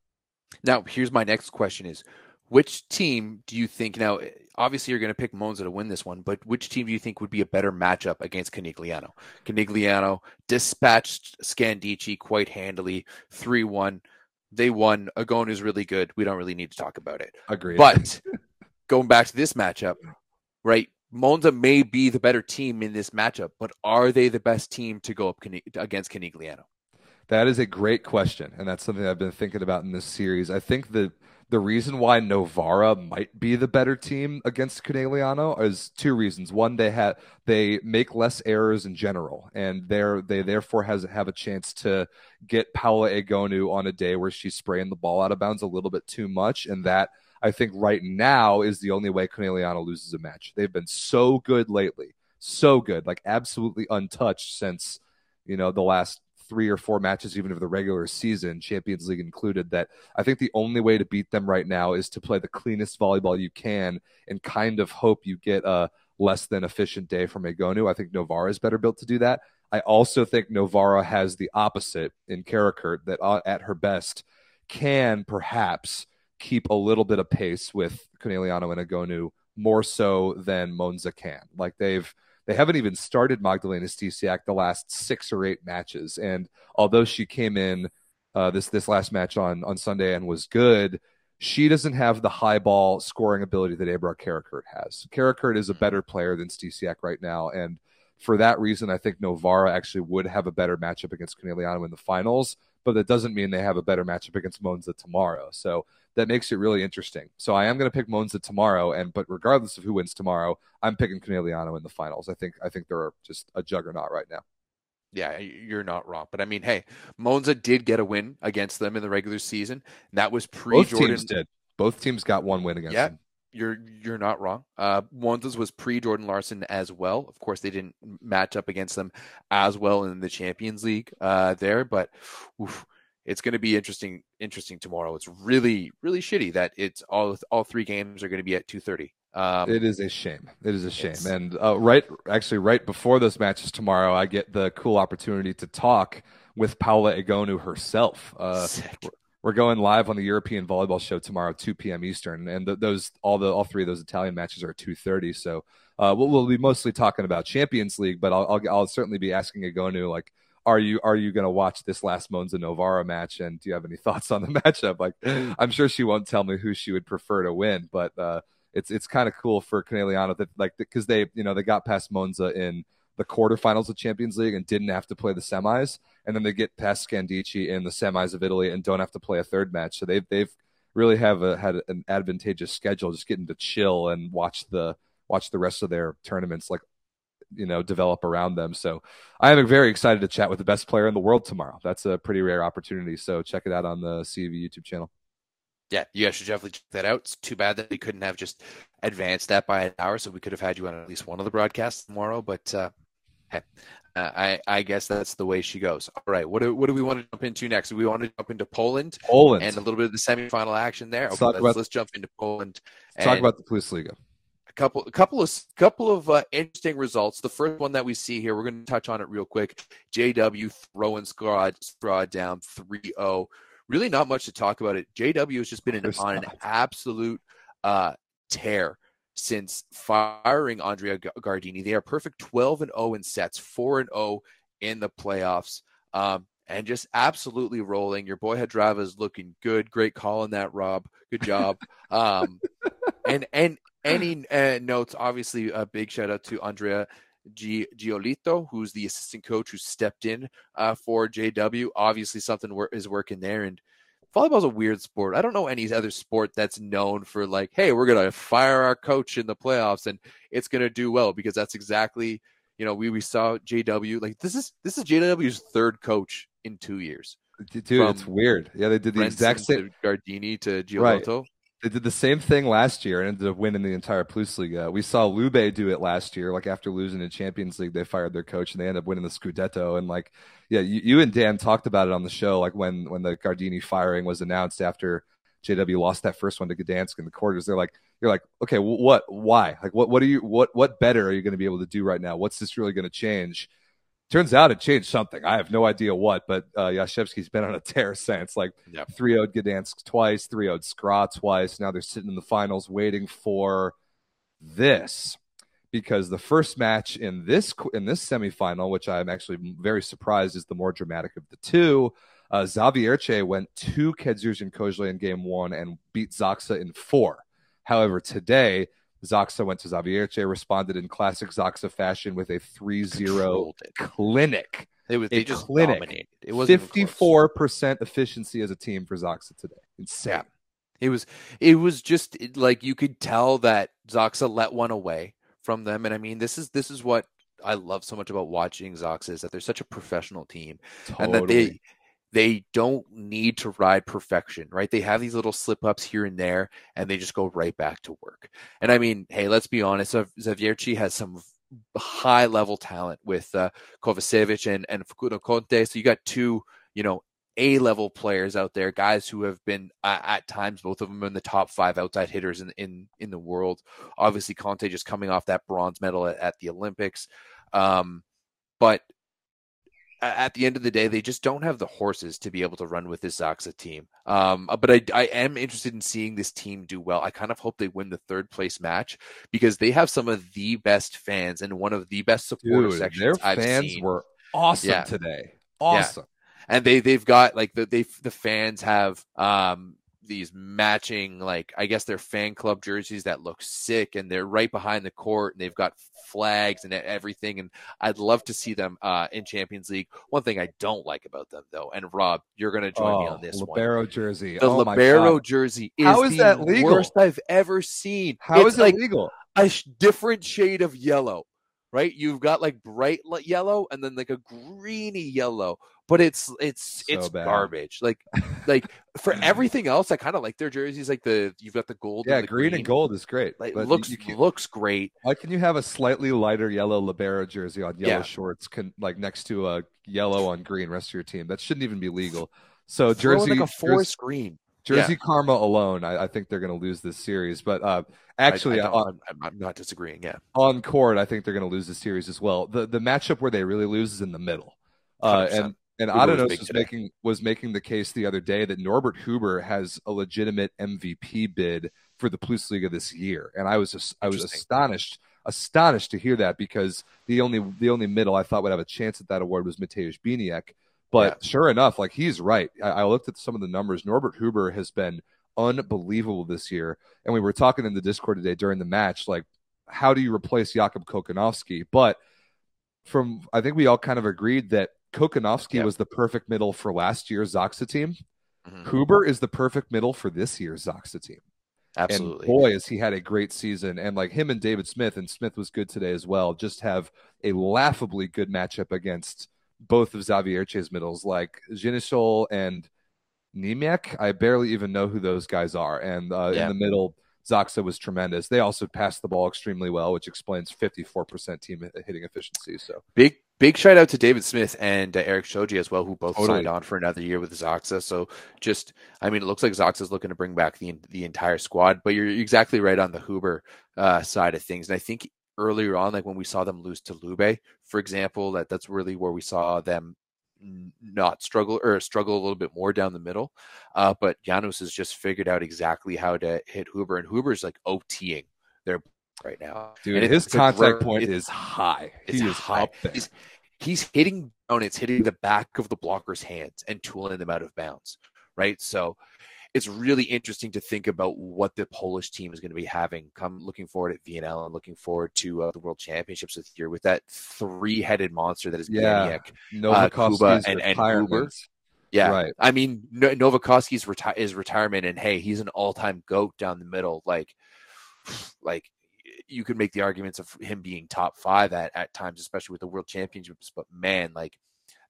Now, here's my next question is which team do you think now obviously you're going to pick Monza to win this one, but which team do you think would be a better matchup against Conegliano? Conegliano dispatched Scandicci quite handily, 3 1. They won. Egonu is really good. We don't really need to talk about it. Agreed. But going back to this matchup, right? Monza may be the better team in this matchup, but are they the best team to go up against Conegliano? That is a great question, and that's something I've been thinking about in this series. I think the the reason why Novara might be the better team against Conegliano is two reasons. One, they have they make less errors in general, and they're they therefore has have a chance to get Paola Egonu on a day where she's spraying the ball out of bounds a little bit too much, and that I think right now is the only way Conegliano loses a match. They've been so good lately, so good, like absolutely untouched since you know the last three or four matches, even of the regular season, Champions League included, that I think the only way to beat them right now is to play the cleanest volleyball you can and kind of hope you get a less than efficient day from Egonu. I think Novara is better built to do that. I also think Novara has the opposite in Karakurt that uh, at her best can perhaps keep a little bit of pace with Conegliano and Egonu more so than Monza can. Like they've they haven't even started Magdalena Stysiak the last six or eight matches. And although she came in uh, this this last match on on Sunday and was good, she doesn't have the high ball scoring ability that Ebrar Karakurt has. Karakurt is a better player than Stysiak right now, and for that reason, I think Novara actually would have a better matchup against Conegliano in the finals. But that doesn't mean they have a better matchup against Monza tomorrow. So that makes it really interesting. So I am going to pick Monza tomorrow, and but regardless of who wins tomorrow, I'm picking Conegliano in the finals. I think I think they're just a juggernaut right now. Yeah, you're not wrong. But I mean, hey, Monza did get a win against them in the regular season. And that was pre Jordan. Teams did. Both teams got one win against yeah, them. You're you're not wrong. Uh, was pre Jordan Larson as well. Of course, they didn't match up against them as well in the Champions League uh, there, but oof, it's going to be interesting interesting tomorrow. It's really really shitty that it's all all three games are going to be at 2:30. Um, it is a shame. It is a shame. And uh, right actually right before those matches tomorrow, I get the cool opportunity to talk with Paola Egonu herself. Uh, we're going live on the European Volleyball Show tomorrow, 2 p.m. Eastern, and th- those all the all three of those Italian matches are 2:30. So uh, we'll, we'll, be mostly talking about Champions League, but I'll, I'll, I'll certainly be asking Egonu like are you are you going to watch this last Monza Novara match? And do you have any thoughts on the matchup? Like, I'm sure she won't tell me who she would prefer to win, but uh, it's it's kind of cool for Conegliano that like because they you know they got past Monza in the quarterfinals of Champions League and didn't have to play the semis, and then they get past Scandicci in the semis of Italy and don't have to play a third match. So they've they've really have a, had an advantageous schedule, just getting to chill and watch the watch the rest of their tournaments like you know develop around them. So I am very excited to chat with the best player in the world tomorrow. That's a pretty rare opportunity. So check it out on the CEV YouTube channel. Yeah, you guys should definitely check that out. It's too bad that we couldn't have just advanced that by an hour, so we could have had you on at least one of the broadcasts tomorrow. But uh, hey, uh, I, I guess that's the way she goes. All right, what do, what do we want to jump into next? Do we want to jump into Poland, Poland, and a little bit of the semifinal action there. Let's, okay, let's, about, let's jump into Poland. Let's talk about the Plus Liga couple a couple of couple of uh, interesting results. The first one that we see here, we're going to touch on it real quick. JW throwing Squad Squad down 3-0. Really not much to talk about it. JW has just been an, on an absolute uh, tear since firing Andrea Gardini. They are perfect 12 and 0 in sets, 4 and 0 in the playoffs. Um, and just absolutely rolling. Your boy Hadrava is looking good. Great call on that, Rob. Good job. Um, and and any uh, notes? Obviously, a big shout out to Andrea G- Giolito, who's the assistant coach who stepped in uh, for JW. Obviously, something wor- is working there. And volleyball's a weird sport. I don't know any other sport that's known for like, hey, we're gonna fire our coach in the playoffs and it's gonna do well because that's exactly you know we we saw JW like this is this is JW's third coach in two years. Dude, From it's weird. Yeah, they did the exact same. Gardini to Giolito. Right. They did the same thing last year and ended up winning the entire Plus Liga. We saw Lube do it last year. Like after losing in Champions League, they fired their coach and they ended up winning the Scudetto. And like, yeah, you, you and Dan talked about it on the show. Like when when the Gardini firing was announced after JW lost that first one to Gdansk in the quarters. They're like, you're like, okay, what, why? Like, what, what are you, what, what better are you going to be able to do right now? What's this really going to change? Turns out it changed something. I have no idea what, but uh, Yashevsky's been on a tear since. Like Yep. 3 0 Gdansk twice, 3 0 Skra twice. Now they're sitting in the finals waiting for this because the first match in this in this semifinal, which I'm actually very surprised is the more dramatic of the two, uh, went to Kedzierz Kozhle in game one and beat Zaksa in four. However, today Zaksa went to Zawiercie, responded in classic Zaksa fashion with a 3-0 clinic. It was A they just clinic. dominated. It wasn't even close. Fifty-four percent efficiency as a team for Zaksa today. Insane. Yeah. It was it was just it- like you could tell that Zaksa let one away from them. And I mean, this is this is what I love so much about watching Zaksa is that they're such a professional team and that they they don't need to ride perfection, right? They have these little slip ups here and there, and they just go right back to work. And I mean, hey, let's be honest, Zav- Zawiercie has some high level talent with uh, Kovacevic and and Facundo Conte. So you got two, you know, A level players out there, guys who have been uh, at times both of them in the top five outside hitters in in in the world. Obviously, Conte just coming off that bronze medal at, at the Olympics, um, but at the end of the day, they just don't have the horses to be able to run with this Zaksa team. Um, but I, I am interested in seeing this team do well. I kind of hope they win the third place match because they have some of the best fans and one of the best supporter Dude, sections their I've fans seen. were awesome Yeah. today. Awesome. and they they've got like the they the fans have um these matching like I guess their fan club jerseys that look sick and they're right behind the court and they've got flags and everything and I'd love to see them uh in Champions League. One thing I don't like about them though, and Rob, you're gonna join me Oh, on this one. libero jersey. The oh my libero jersey is, How is the that legal? worst I've ever seen. How it's is it like legal? a sh- different shade of yellow, right? You've got like bright yellow and then like a greeny yellow, but it's it's So it's bad. garbage. Like like for everything else, I kind of like their jerseys. Like the you've got the gold, Yeah, and the green, and gold is great. Like looks looks great. why can you have a slightly lighter yellow libero jersey on yellow Yeah. shorts, can, like next to a yellow on green rest of your team? That shouldn't even be legal. So Throw jersey, like a jersey, forest green. jersey karma alone, I, I think they're going to lose this series. But uh, actually, I, I on, I'm, I'm not disagreeing. Yeah, on court, I think they're going to lose the series as well. The the matchup where they really lose is in the middle. Uh, and and Huber was Adanos big was making was making the case the other day that Norbert Huber has a legitimate MVP bid for the Plus Liga this year, and I was just, I was astonished astonished to hear that because the only the only middle I thought would have a chance at that award was Mateusz Bieniek. But sure enough, like he's right. I, I looked at some of the numbers. Norbert Huber has been unbelievable this year, and we were talking in the Discord today during the match, like how do you replace Jakub Kochanowski? But from I think we all kind of agreed that Kochanowski Yep. was the perfect middle for last year's Zaksa team. Mhm. Huber is the perfect middle for this year's Zaksa team. absolutely. And boy, has he had a great season. And like him and David Smith, and Smith was good today as well, just have a laughably good matchup against both of Zawiercie's middles, like Zinishol and Nemiak. I barely even know who those guys are. And uh, Yeah. in the middle, Zaksa was tremendous. They also passed the ball extremely well, which explains 54% team hitting efficiency. So Big big shout out to David Smith and uh, Eric Shoji as well, who both Totally. signed on for another year with Zaksa. So just, I mean, it looks like Zaksa's looking to bring back the the entire squad. But you're exactly right on the Huber uh, side of things, and I think earlier on, like when we saw them lose to Lube, for example, that that's really where we saw them not struggle or struggle a little bit more down the middle. Uh, but Janusz has just figured out exactly how to hit Huber, and Huber's like OTing there right now. dude, And his contact point is high. he is high. up there. He's, he's hitting down, it's hitting the back of the blocker's hands and tooling them out of bounds, right? So it's really interesting to think about what the Polish team is going to be having come looking forward at VNL and looking forward to uh, the World Championships this year with that three-headed monster that is Yeah. Bieniek. Kuba and- and. Huber. Yeah, Right. I mean no- Nowakowski's reti- is retirement, and hey, he's an all-time goat down the middle. Like, like you could make the arguments of him being top five at at times, especially with the World Championships. But man, like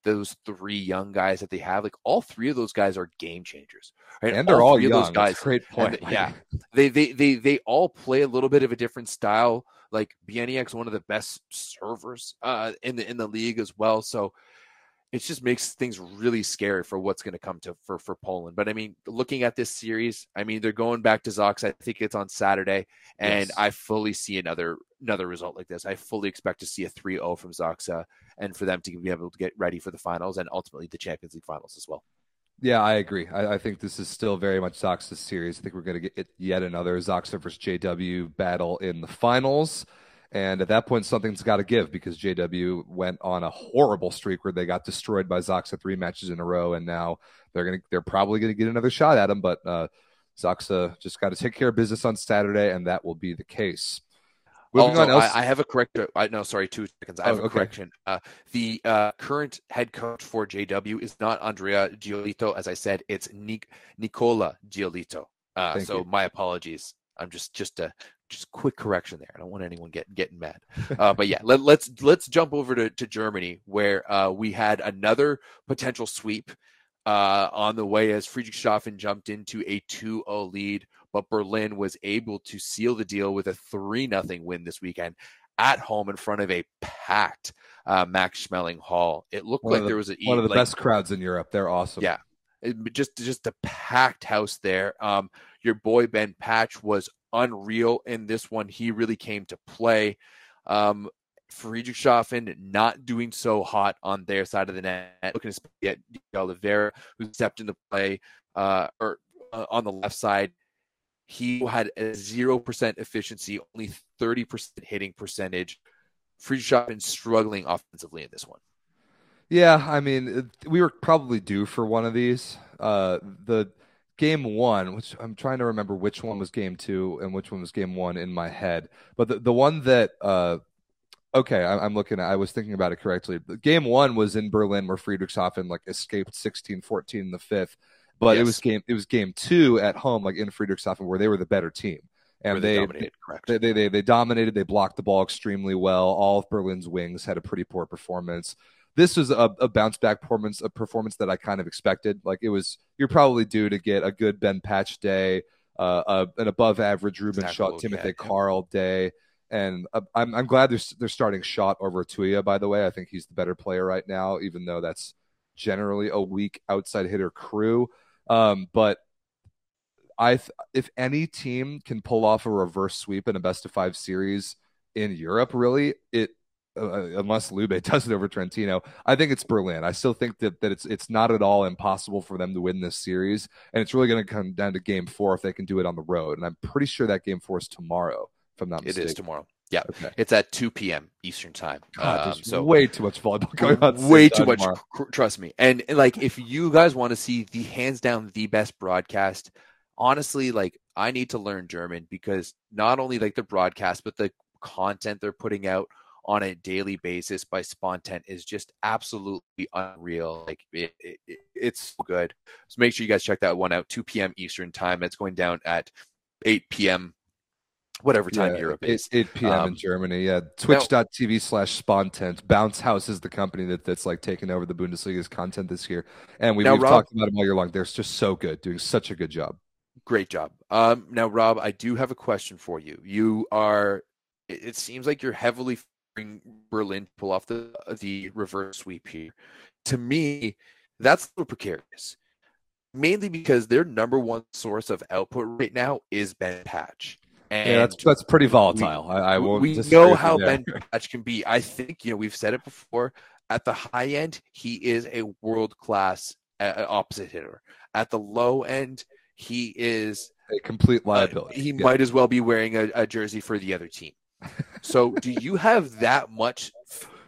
those three young guys that they have, like all three of those guys are game changers, right? And they're all three young. those guys, That's great point. yeah. they they they they all play a little bit of a different style. Like Bieniek's one of the best servers uh, in the in the league as well. So it just makes things really scary for what's going to come to for for Poland. But I mean, looking at this series, I mean, they're going back to Zox. I think it's on Saturday, and yes. I fully see another another result like this. I fully expect to see a 3-0 from Zaksa, uh, and for them to be able to get ready for the finals and ultimately the Champions League finals as well. Yeah, I agree. I, I think this is still very much Zaksa's series. I think we're going to get yet another Zaksa versus JW battle in the finals. And at that point, something's got to give because JW went on a horrible streak where they got destroyed by Zaksa three matches in a row, and now they're gonna they're probably gonna get another shot at him. But uh, Zaksa just got to take care of business on Saturday, and that will be the case. Moving also, I, I, have a correction. I no, sorry, two seconds. I have oh, okay. a correction. Uh, the uh, current head coach for JW is not Andrea Giolito, as I said. It's Nic- Nicola Giolito. Uh, so you. my apologies. I'm just just a just quick correction there. I don't want anyone getting getting mad. Uh, but yeah, let, us let's, let's jump over to, to Germany where uh, we had another potential sweep uh, on the way as Friedrichshafen jumped into a 2-0 lead, but Berlin was able to seal the deal with a 3 0 win this weekend at home in front of a packed uh, Max Schmeling Hall. It looked one like the, there was a, one of the like, best crowds in Europe. They're awesome. Yeah, just just a packed house there. Um, your boy Ben Patch was unreal in this one. He really came to play. Um, Friedrichshafen not doing so hot on their side of the net. Looking at Oliveira, who stepped into play, uh, or uh, on the left side, he had a zero percent efficiency, only thirty percent hitting percentage. Friedrichshafen struggling offensively in this one. Yeah, I mean, we were probably due for one of these. Uh, the game one, which I'm trying to remember which one was game two and which one was game one in my head. But the, the one that, uh, okay, I, am looking at, I was thinking about it correctly. Game one was in Berlin where Friedrichshafen like escaped 16 14 in the fifth. But yes. it was game, it was game two at home, like in Friedrichshafen where they were the better team. And they, they, dominated, they, they, they, they dominated. They blocked the ball extremely well. All of Berlin's wings had a pretty poor performance this was a, a bounce back performance, a performance that I kind of expected. Like it was, you're probably due to get a good Ben Patch day, uh, uh, an above average Ruben exactly. Schott, Timothy Carl day. And uh, I'm, I'm glad they're, they're starting Schott over Tuia, by the way. I think he's the better player right now, even though that's generally a weak outside hitter crew. Um, but I, th- if any team can pull off a reverse sweep in a best of five series in Europe, really, it uh, unless Lube does it over Trentino. I think it's Berlin. I still think that, that it's it's not at all impossible for them to win this series, and it's really going to come down to Game Four if they can do it on the road. And I'm pretty sure that Game Four is tomorrow. If I'm not mistaken, it is tomorrow. Yeah, okay. it's at 2 p.m. Eastern time. God, um, so way too much volleyball going on. Way too much. Trust me. And, and like, if you guys want to see the hands down the best broadcast, honestly, like, I need to learn German because not only like the broadcast, but the content they're putting out on a daily basis by Spontent is just absolutely unreal. Like it, it, it's so good. So make sure you guys check that one out. 2 p.m. Eastern time. It's going down at 8 p.m. Whatever time yeah, Europe is. 8, 8 p.m. Um, in Germany. Yeah. Twitch.tv slash Spontent. Bounce House is the company that, that's like taking over the Bundesliga's content this year. And we, have talked about them all year long. They're just so good, doing such a good job. Great job. Um, now, Rob, I do have a question for you. You are, it seems like you're heavily Berlin pull off the the reverse sweep here. To me, that's a little precarious. Mainly because their number one source of output right now is Ben Patch. And yeah, that's that's pretty volatile. We, I, I won't. We know how Ben Patch can be. I think you know we've said it before. At the high end, he is a world class uh, opposite hitter. At the low end, he is a complete liability. Uh, he yeah. might as well be wearing a, a jersey for the other team so, do you have that much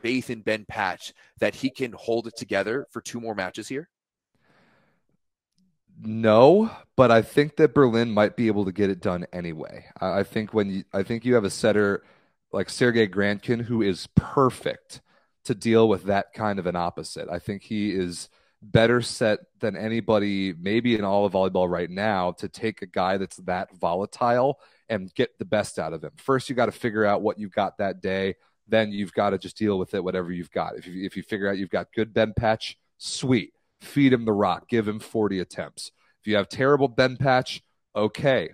faith in Ben Patch that he can hold it together for two more matches here? No, but I think that Berlin might be able to get it done anyway. I, I think when you, I think you have a setter like Sergey Grankin who is perfect to deal with that kind of an opposite. I think he is better set than anybody, maybe in all of volleyball right now, to take a guy that's that volatile and get the best out of them. First, you got to figure out what you've got that day. Then you've got to just deal with it, whatever you've got. If you, if you figure out you've got good Ben Patch, sweet. Feed him the rock. Give him 40 attempts. If you have terrible Ben Patch, okay.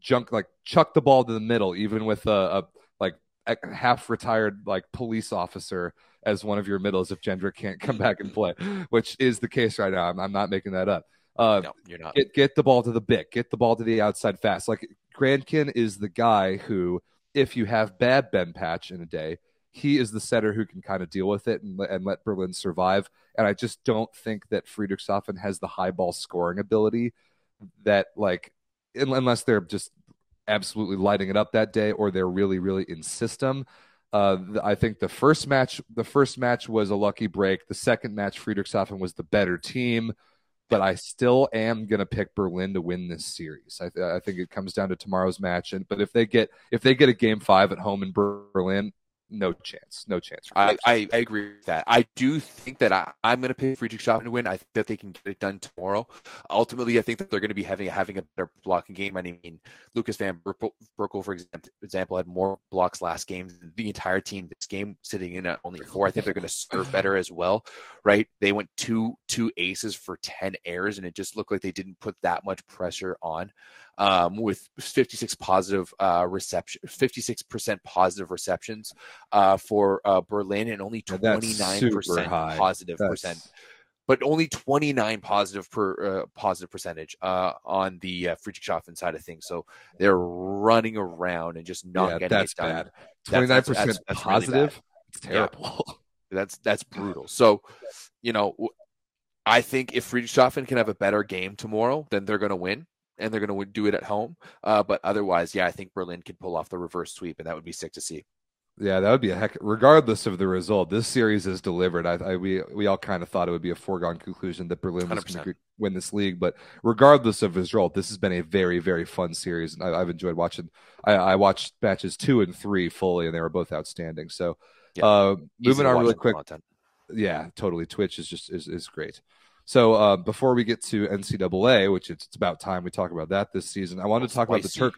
Junk, like chuck the ball to the middle, even with a, a like a half retired like police officer as one of your middles if Jendryk can't come back and play, which is the case right now. I'm, I'm not making that up. Uh, no, you're not. Get get the ball to the bit. Get the ball to the outside fast. Like Grankin is the guy who, if you have bad Ben Patch in a day, he is the setter who can kind of deal with it and, and let Berlin survive. And I just don't think that Friedrichshafen has the high ball scoring ability that like unless they're just absolutely lighting it up that day or they're really really in system. Uh, I think the first match, the first match was a lucky break. The second match, Friedrichshafen was the better team, but I still am going to pick Berlin to win this series. I, th- I, think it comes down to tomorrow's match, and but if they get if they get a game five at home in Berlin, no chance, no chance. I, I, I, agree with that. I do think that I, am going to pick Friedrichshafen to win. I think that they can get it done tomorrow. Ultimately, I think that they're going to be having having a better blocking game. I mean, Lucas Van Berkel, for example, had more blocks last game than the entire team. This game sitting in at only four. I think they're going to serve better as well. Right? They went two two aces for ten errors, and it just looked like they didn't put that much pressure on um, with 56 positive uh, reception, 56% positive receptions uh, for uh, Berlin, and only 29% positive That's... percent. But only 29 positive per uh, positive percentage uh, on the uh, Friedrichshafen side of things. So they're running around and just not yeah, getting that's it done. Bad. 29 percent positive. Really it's terrible. Yeah. That's that's brutal. So, you know, I think if Friedrichshafen can have a better game tomorrow, then they're going to win and they're going to do it at home. Uh, but otherwise, yeah, I think Berlin can pull off the reverse sweep, and that would be sick to see. Yeah, that would be a heck. Regardless of the result, this series is delivered. I, I we we all kind of thought it would be a foregone conclusion that Berlin was going to win this league, but regardless of his result, this has been a very very fun series, and I, have enjoyed watching. I, I, watched matches two and three fully, and they were both outstanding. So, yeah. uh, moving on really quick. Content. Yeah, totally. Twitch is just is is great. So uh, before we get to NCAA, which it's, it's, about time we talk about that this season, I wanted to talk about the Turk,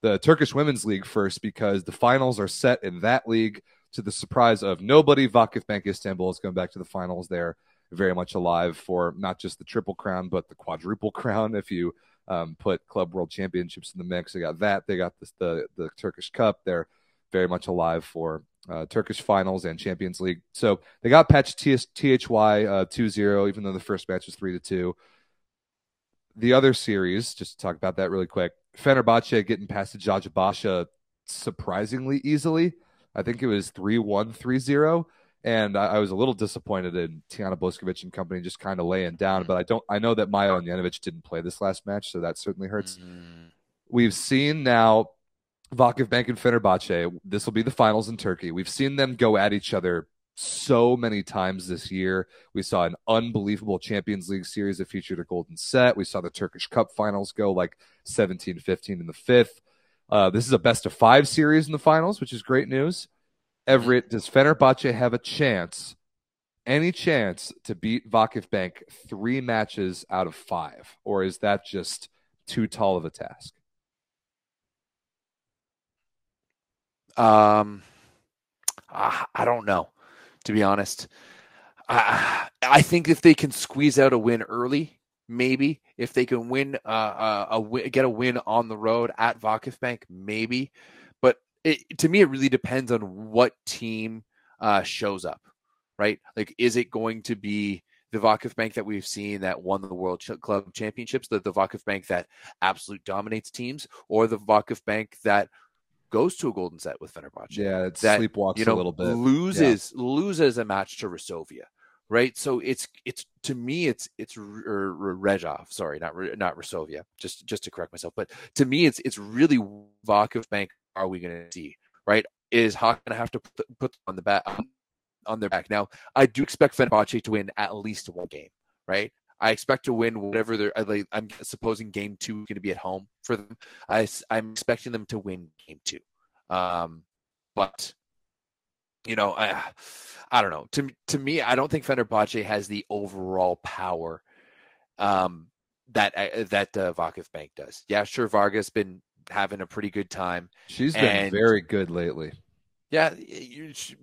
the Turkish Women's League first because the finals are set in that league. To the surprise of nobody, Vakifbank Istanbul is going back to the finals. They're very much alive for not just the triple crown, but the quadruple crown. If you um, put Club World Championships in the mix, they got that. They got the, the, the Turkish Cup. They're very much alive for uh, Turkish finals and Champions League. So they got patched THY uh, 2 0, even though the first match was 3 to 2. The other series, just to talk about that really quick Fenerbahce getting past the Eczacıbaşı surprisingly easily. I think it was 3 1 3 0. And I, I, was a little disappointed in Tijana Boskovic and company just kind of laying down. But I don't, I know that Maja Ognjenovic didn't play this last match, so that certainly hurts. Mm. We've seen now Vakifbank and Fenerbahce. This will be the finals in Turkey. We've seen them go at each other so many times this year. We saw an unbelievable Champions League series that featured a golden set. We saw the Turkish Cup finals go like 17 15 in the fifth. Uh, this is a best of five series in the finals, which is great news. Everett, does Fenerbahce have a chance, any chance to beat Vakifbank three matches out of five? Or is that just too tall of a task? Um, I don't know, to be honest. I, I think if they can squeeze out a win early, maybe if they can win uh, uh a, a get a win on the road at Vakifbank, maybe. But it, to me, it really depends on what team uh, shows up, right? Like, is it going to be the Vakifbank that we've seen that won the World Club Championships, the, the Vakifbank that absolute dominates teams, or the Vakifbank that goes to a golden set with Fenerbahce. Yeah, it that, sleepwalks you know, a little bit. Loses yeah. loses a match to Resovia, right? So it's it's to me it's it's Rejov. Sorry, not not Resovia. Just just to correct myself, but to me it's it's really Vakifbank. Are we going to see right? Is Haak going to have to put, put on the back on their back? Now I do expect Fenerbahce to win at least one game, right? I expect to win whatever they're. Like, I'm supposing game two is going to be at home for them. I, I'm expecting them to win game two. Um, but you know, I, I don't know. To to me, I don't think Fenerbahce has the overall power um, that uh, that uh, Vakifbank does. Yeah, sure, Varga's been having a pretty good time. She's been very good lately. Yeah,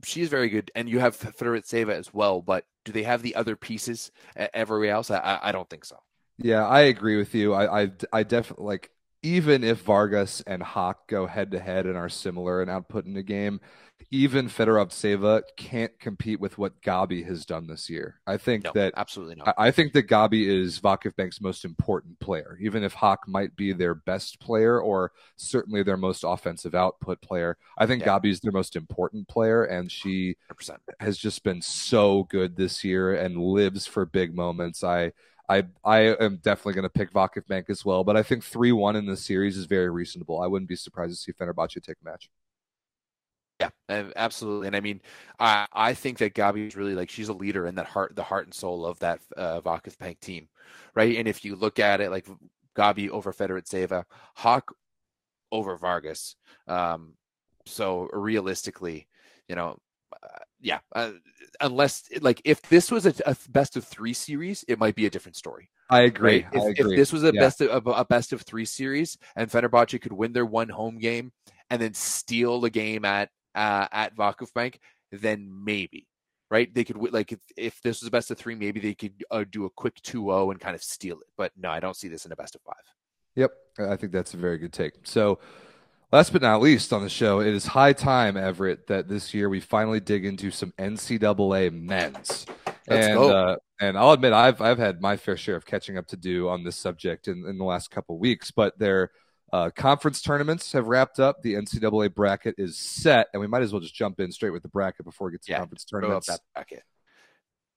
she's very good, and you have Seva as well. But do they have the other pieces everywhere else? I, I don't think so. Yeah, I agree with you. I I, I definitely like even if Vargas and Haak go head to head and are similar in output in the game, even Seva can't compete with what Gabi has done this year. I think no, that absolutely not. I, I think that Gabi is Vakif most important player, even if Haak might be their best player or certainly their most offensive output player. I think yeah. Gabi is their most important player, and she 100%. has just been so good this year and lives for big moments. I I I am definitely going to pick Vakif Bank as well, but I think three one in the series is very reasonable. I wouldn't be surprised to see Fenerbahce take a match. Yeah, absolutely. And I mean, I I think that Gabi is really like she's a leader in that heart, the heart and soul of that uh, Vakif Bank team, right? And if you look at it, like Gabi over Seva, Haak over Vargas. Um, so realistically, you know, uh, yeah, uh, unless like if this was a, a, best of three series, it might be a different story. I agree. Right? If, I agree. if, this was a yeah. best of a best of three series and Fenerbahce could win their one home game and then steal the game at uh, at Vakif Bank, then maybe right they could like if, if this was a best of three, maybe they could uh, do a quick 2-0 and kind of steal it. But no, I don't see this in a best of five. Yep, I think that's a very good take. So. Last but not least on the show, it is high time, Everett, that this year we finally dig into some NCAA men's. Let's and. Uh, and I'll admit I've I've had my fair share of catching up to do on this subject in, in the last couple weeks, but their uh, conference tournaments have wrapped up. The NCAA bracket is set, and we might as well just jump in straight with the bracket before we get to yeah, conference tournaments. That bracket.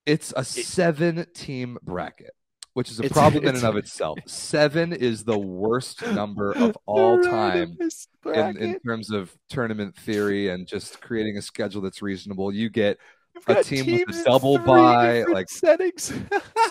It's a seven-team bracket which is a problem in and of itself. Seven is the worst number of all time in, in, terms of tournament theory and just creating a schedule that's reasonable. You get a team with a double bye, like settings.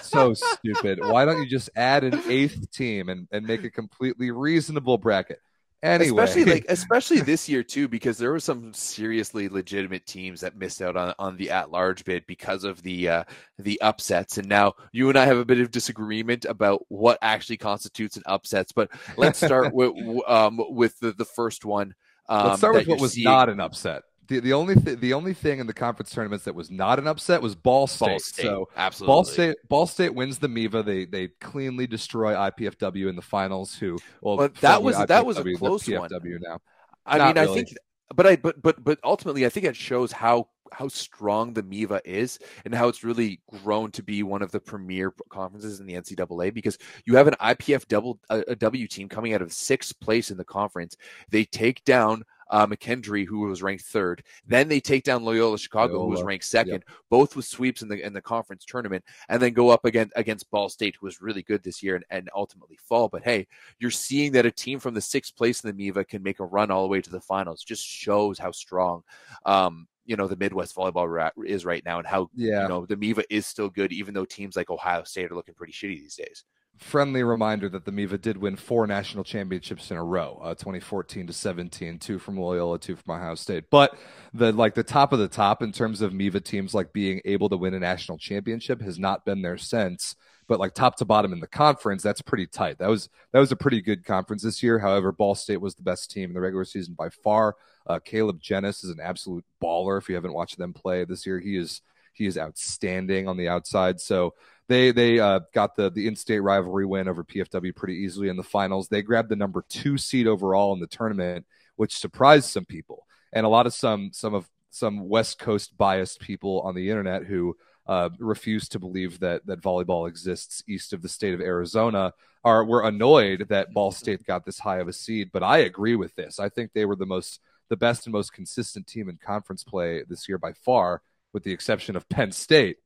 so stupid. Why don't you just add an eighth team and, and make a completely reasonable bracket? Anyway, especially like especially this year too, because there were some seriously legitimate teams that missed out on on the at large bid because of the uh, the upsets. And now you and I have a bit of disagreement about what actually constitutes an upsets. But let's start with um, with the, the first one. Um, let's start with what was seeing. not an upset the, the only th- the only thing in the conference tournaments that was not an upset was Ball State. Ball State. So absolutely, Ball State Ball State wins the MIVA. They they cleanly destroy IPFW in the finals. Who well, well that was IPFW, that was a close PFW one. now. I not mean, really. I think, but I but but but ultimately, I think it shows how how strong the MIVA is and how it's really grown to be one of the premier conferences in the NCAA because you have an IPF double a W team coming out of sixth place in the conference. They take down uh, McKendree, who was ranked third. Then they take down Loyola Chicago, Loyola. who was ranked second, yep. both with sweeps in the in the conference tournament, and then go up again against Ball State, who was really good this year and, and ultimately fall. But hey, you're seeing that a team from the sixth place in the MIVA can make a run all the way to the finals. Just shows how strong um, you know the Midwest volleyball is right now, and how yeah. you know the MIVA is still good, even though teams like Ohio State are looking pretty shitty these days friendly reminder that the MIVA did win four national championships in a row, uh, 2014 to 17, two from Loyola, two from Ohio State. But the like the top of the top in terms of MIVA teams like being able to win a national championship has not been there since. But like top to bottom in the conference, that's pretty tight. That was that was a pretty good conference this year. However, Ball State was the best team in the regular season by far. Uh, Kaleb Jenness is an absolute baller. If you haven't watched them play this year, he is he is outstanding on the outside. So they they uh, got the the in-state rivalry win over PFW pretty easily in the finals. They grabbed the number two seed overall in the tournament, which surprised some people and a lot of some some of some West Coast biased people on the internet who uh, refuse to believe that that volleyball exists east of the state of Arizona are were annoyed that Ball State got this high of a seed. But I agree with this. I think they were the most the best and most consistent team in conference play this year by far, with the exception of Penn State,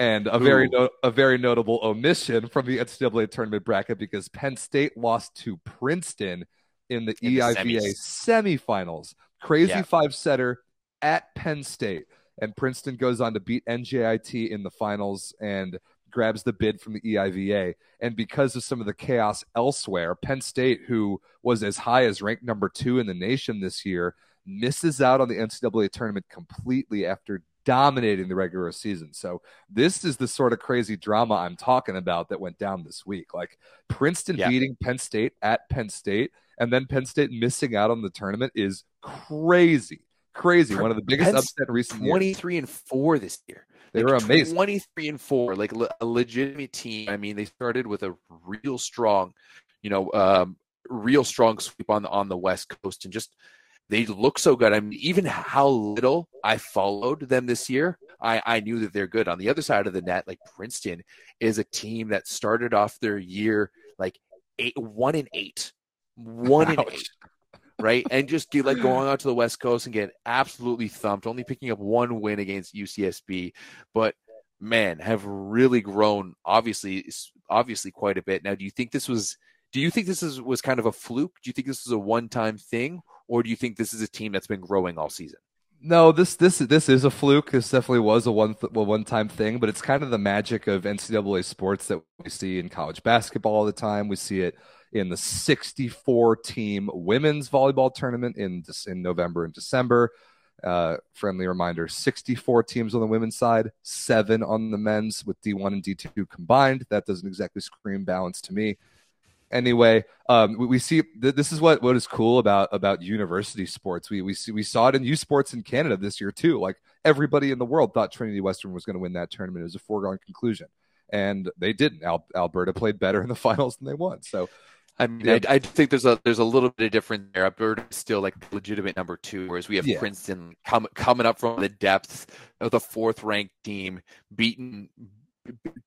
and a very no- a very notable omission from the NCAA tournament bracket because Penn State lost to Princeton in the in EIVA the semifinals. Crazy yeah. five setter at Penn State, and Princeton goes on to beat NJIT in the finals and grabs the bid from the EIVA. And because of some of the chaos elsewhere, Penn State, who was as high as ranked number two in the nation this year, misses out on the NCAA tournament completely after dominating the regular season. So this is the sort of crazy drama I'm talking about that went down this week. Like Princeton yeah. beating Penn State at Penn State and then Penn State missing out on the tournament is crazy. Crazy. One of the biggest Penn's upset in recent 23 years. and 4 this year. They like were amazing. 23 and 4, like a legitimate team. I mean, they started with a real strong, you know, um, real strong sweep on the on the West Coast and just they look so good. I mean, even how little I followed them this year, I, I knew that they're good. On the other side of the net, like Princeton is a team that started off their year like eight, one in eight, one in eight, right? And just get, like going out to the West Coast and get absolutely thumped, only picking up one win against UCSB, but man, have really grown obviously, obviously quite a bit. Now, do you think this was? Do you think this is was kind of a fluke? Do you think this was a one time thing, or do you think this is a team that's been growing all season? No, this this this is a fluke. This definitely was a one th- one time thing, but it's kind of the magic of NCAA sports that we see in college basketball all the time. We see it in the 64 team women's volleyball tournament in in November and December. Uh, friendly reminder: 64 teams on the women's side, seven on the men's, with D1 and D2 combined. That doesn't exactly scream balance to me anyway, um, we, we, see th- this is what what is cool about about university sports. We we see we saw it in U Sports in Canada this year too. Like everybody in the world thought Trinity Western was going to win that tournament. It was a foregone conclusion, and they didn't. Al- Alberta played better in the finals than they won. So. I mean, yeah. I, I, think there's a there's a little bit of difference there. Alberta is still like legitimate number two, whereas we have yeah. Princeton com- coming up from the depths of the fourth ranked team, beating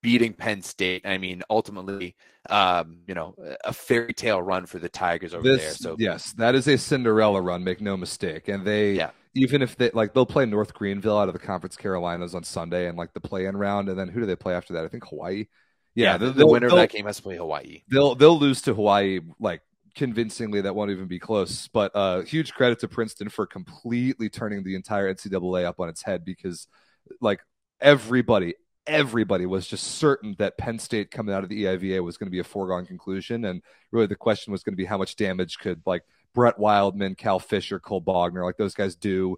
beating Penn State. I mean, ultimately, um, you know, a fairy tale run for the Tigers over this, there. So yes, that is a Cinderella run. Make no mistake. And they, yeah. even if they like, they'll play North Greenville out of the Conference Carolinas on Sunday, and like the play-in round, and then who do they play after that? I think Hawaii. Yeah, yeah the, the winner of that game has to play Hawaii. They'll they'll lose to Hawaii like convincingly. That won't even be close. But uh, huge credit to Princeton for completely turning the entire NCAA up on its head because like everybody everybody was just certain that Penn State coming out of the EIVA was going to be a foregone conclusion. And really the question was going to be how much damage could like Brett Wildman, Cal Fisher, Cole Bogner, like those guys do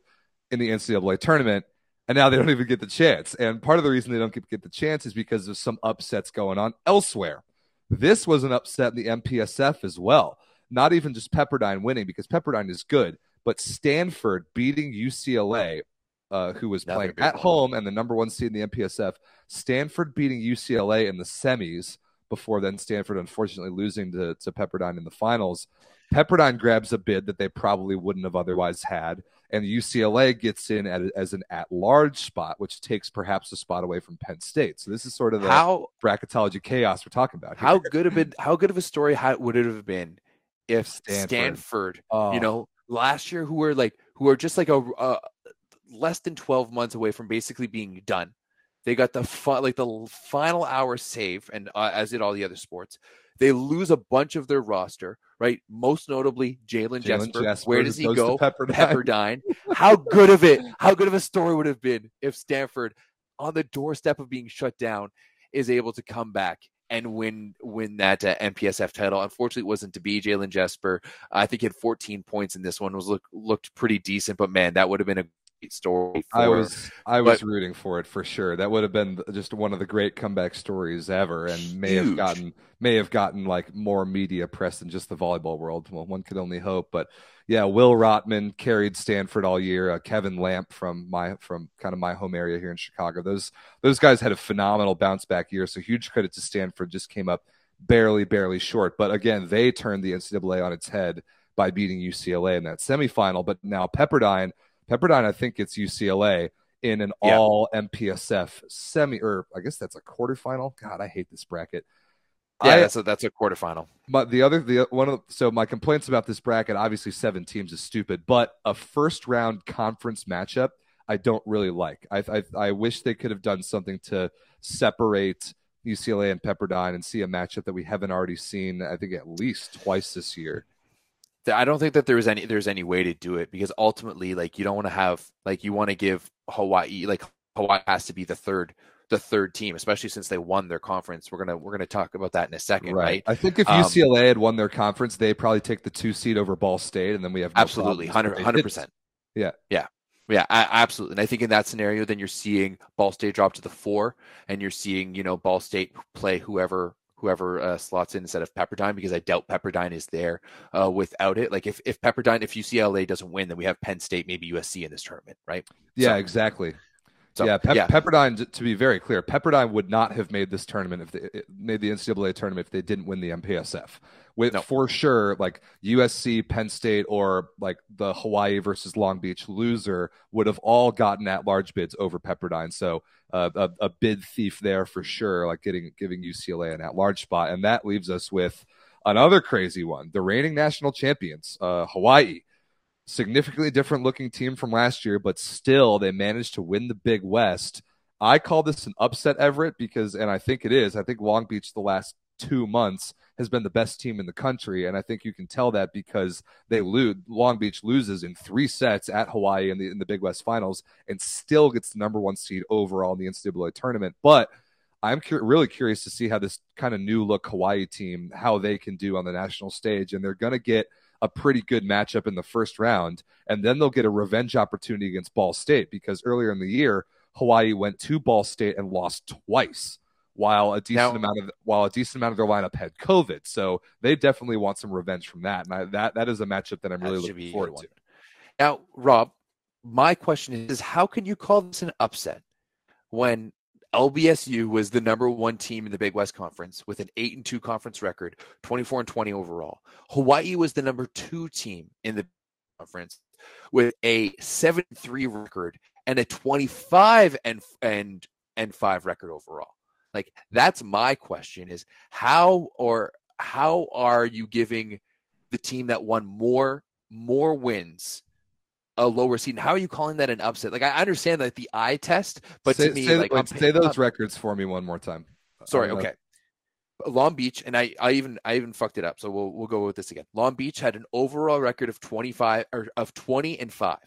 in the NCAA tournament. And now they don't even get the chance. And part of the reason they don't get, the chance is because of some upsets going on elsewhere. This was an upset in the MPSF as well. Not even just Pepperdine winning because Pepperdine is good, but Stanford beating UCLA uh, who was playing at home and the number one seed in the MPSF. Stanford beating UCLA in the semis before then Stanford unfortunately losing to, to Pepperdine in the finals. Pepperdine grabs a bid that they probably wouldn't have otherwise had, and UCLA gets in at, as an at-large spot, which takes perhaps a spot away from Penn State. So this is sort of the how, bracketology chaos we're talking about. Here. How good of a how good of a story how, would it have been if Stanford, Stanford oh. you know, last year who were like who are just like a, a less than 12 months away from basically being done. They got the fi- like the final hour save, and uh, as did all the other sports. They lose a bunch of their roster, right? Most notably, Jalen Jasper. Jasper. Where does he go? Pepperdine. Pepperdine. How good of it? How good of a story would have been if Stanford, on the doorstep of being shut down, is able to come back and win win that uh, MPSF title. Unfortunately, it wasn't to be. Jalen Jasper, I think, he had 14 points in this one. Was look looked pretty decent, but man, that would have been a story. For, I was I was but, rooting for it for sure. That would have been just one of the great comeback stories ever, and may huge. have gotten may have gotten like more media press than just the volleyball world. Well, one could only hope. But yeah, Will Rottman carried Stanford all year. Uh, Kevin Lamp from my from kind of my home area here in Chicago. Those those guys had a phenomenal bounce back year. So huge credit to Stanford. Just came up barely barely short. But again, they turned the NCAA on its head by beating UCLA in that semifinal. But now Pepperdine Pepperdine, I think it's UCLA in an yeah. all MPSF semi, or I guess that's a quarterfinal. God, I hate this bracket. Yeah, I, that's a that's a quarterfinal. But the other the one of so my complaints about this bracket, obviously seven teams is stupid, but a first round conference matchup, I don't really like. I I, I wish they could have done something to separate UCLA and Pepperdine and see a matchup that we haven't already seen. I think at least twice this year. I don't think that there's any there's any way to do it because ultimately, like you don't want to have like you want to give Hawaii like Hawaii has to be the third the third team, especially since they won their conference. We're gonna we're gonna talk about that in a second, right? right? I think if UCLA um, had won their conference, they probably take the two seed over Ball State, and then we have no absolutely 100 percent. Yeah, yeah, yeah, absolutely. And I think in that scenario, then you're seeing Ball State drop to the four, and you're seeing you know Ball State play whoever whoever uh, slots in instead of Pepperdine because I doubt Pepperdine is there uh, without it. Like if if Pepperdine, if UCLA doesn't win, then we have Penn State, maybe USC in this tournament, right? Yeah, so, exactly. So, yeah, Pep- yeah, Pepperdine. To be very clear, Pepperdine would not have made this tournament if they made the NCAA tournament if they didn't win the MPSF. With no. for sure, like USC, Penn State, or like the Hawaii versus Long Beach loser would have all gotten at large bids over Pepperdine. So uh, a, a bid thief there for sure, like getting giving UCLA an at large spot, and that leaves us with another crazy one: the reigning national champions, uh, Hawaii significantly different looking team from last year, but still they managed to win the Big West. I call this an upset, Everett, because, and I think it is. I think Long Beach the last two months has been the best team in the country, and I think you can tell that because they lose. Long Beach loses in three sets at Hawaii in the in the Big West Finals, and still gets the number one seed overall in the NCAA tournament. But I'm cu- really curious to see how this kind of new look Hawaii team how they can do on the national stage, and they're going to get a pretty good matchup in the first round, and then they'll get a revenge opportunity against Ball State because earlier in the year Hawaii went to Ball State and lost twice. While a decent now, amount of while a decent amount of their lineup had COVID, so they definitely want some revenge from that, and I, that that is a matchup that I'm really looking forward to. Now, Rob, my question is: How can you call this an upset when LBSU was the number one team in the Big West Conference with an eight and two conference record, 24 and 20 overall. Hawaii was the number two team in the conference with a seven three record and a 25 and and and five record overall. Like that's my question is how or how are you giving the team that won more more wins a lower seed. How are you calling that an upset? Like I understand that the eye test, but say, to me, say, like wait, say those records for me one more time. Sorry, okay. Long Beach, and I, I even I even fucked it up, so we'll we'll go with this again. Long Beach had an overall record of twenty five or of twenty and five.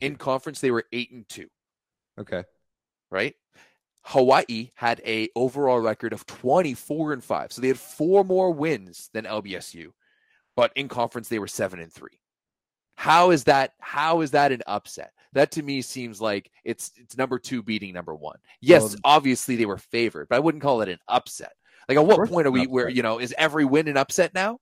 In conference, they were eight and two. Okay. Right. Hawaii had a overall record of twenty four and five, so they had four more wins than LBSU, but in conference they were seven and three. How is that? How is that an upset? That to me seems like it's it's number two beating number one. Yes, well, obviously they were favored, but I wouldn't call it an upset. Like at what point are we where you know is every win an upset now?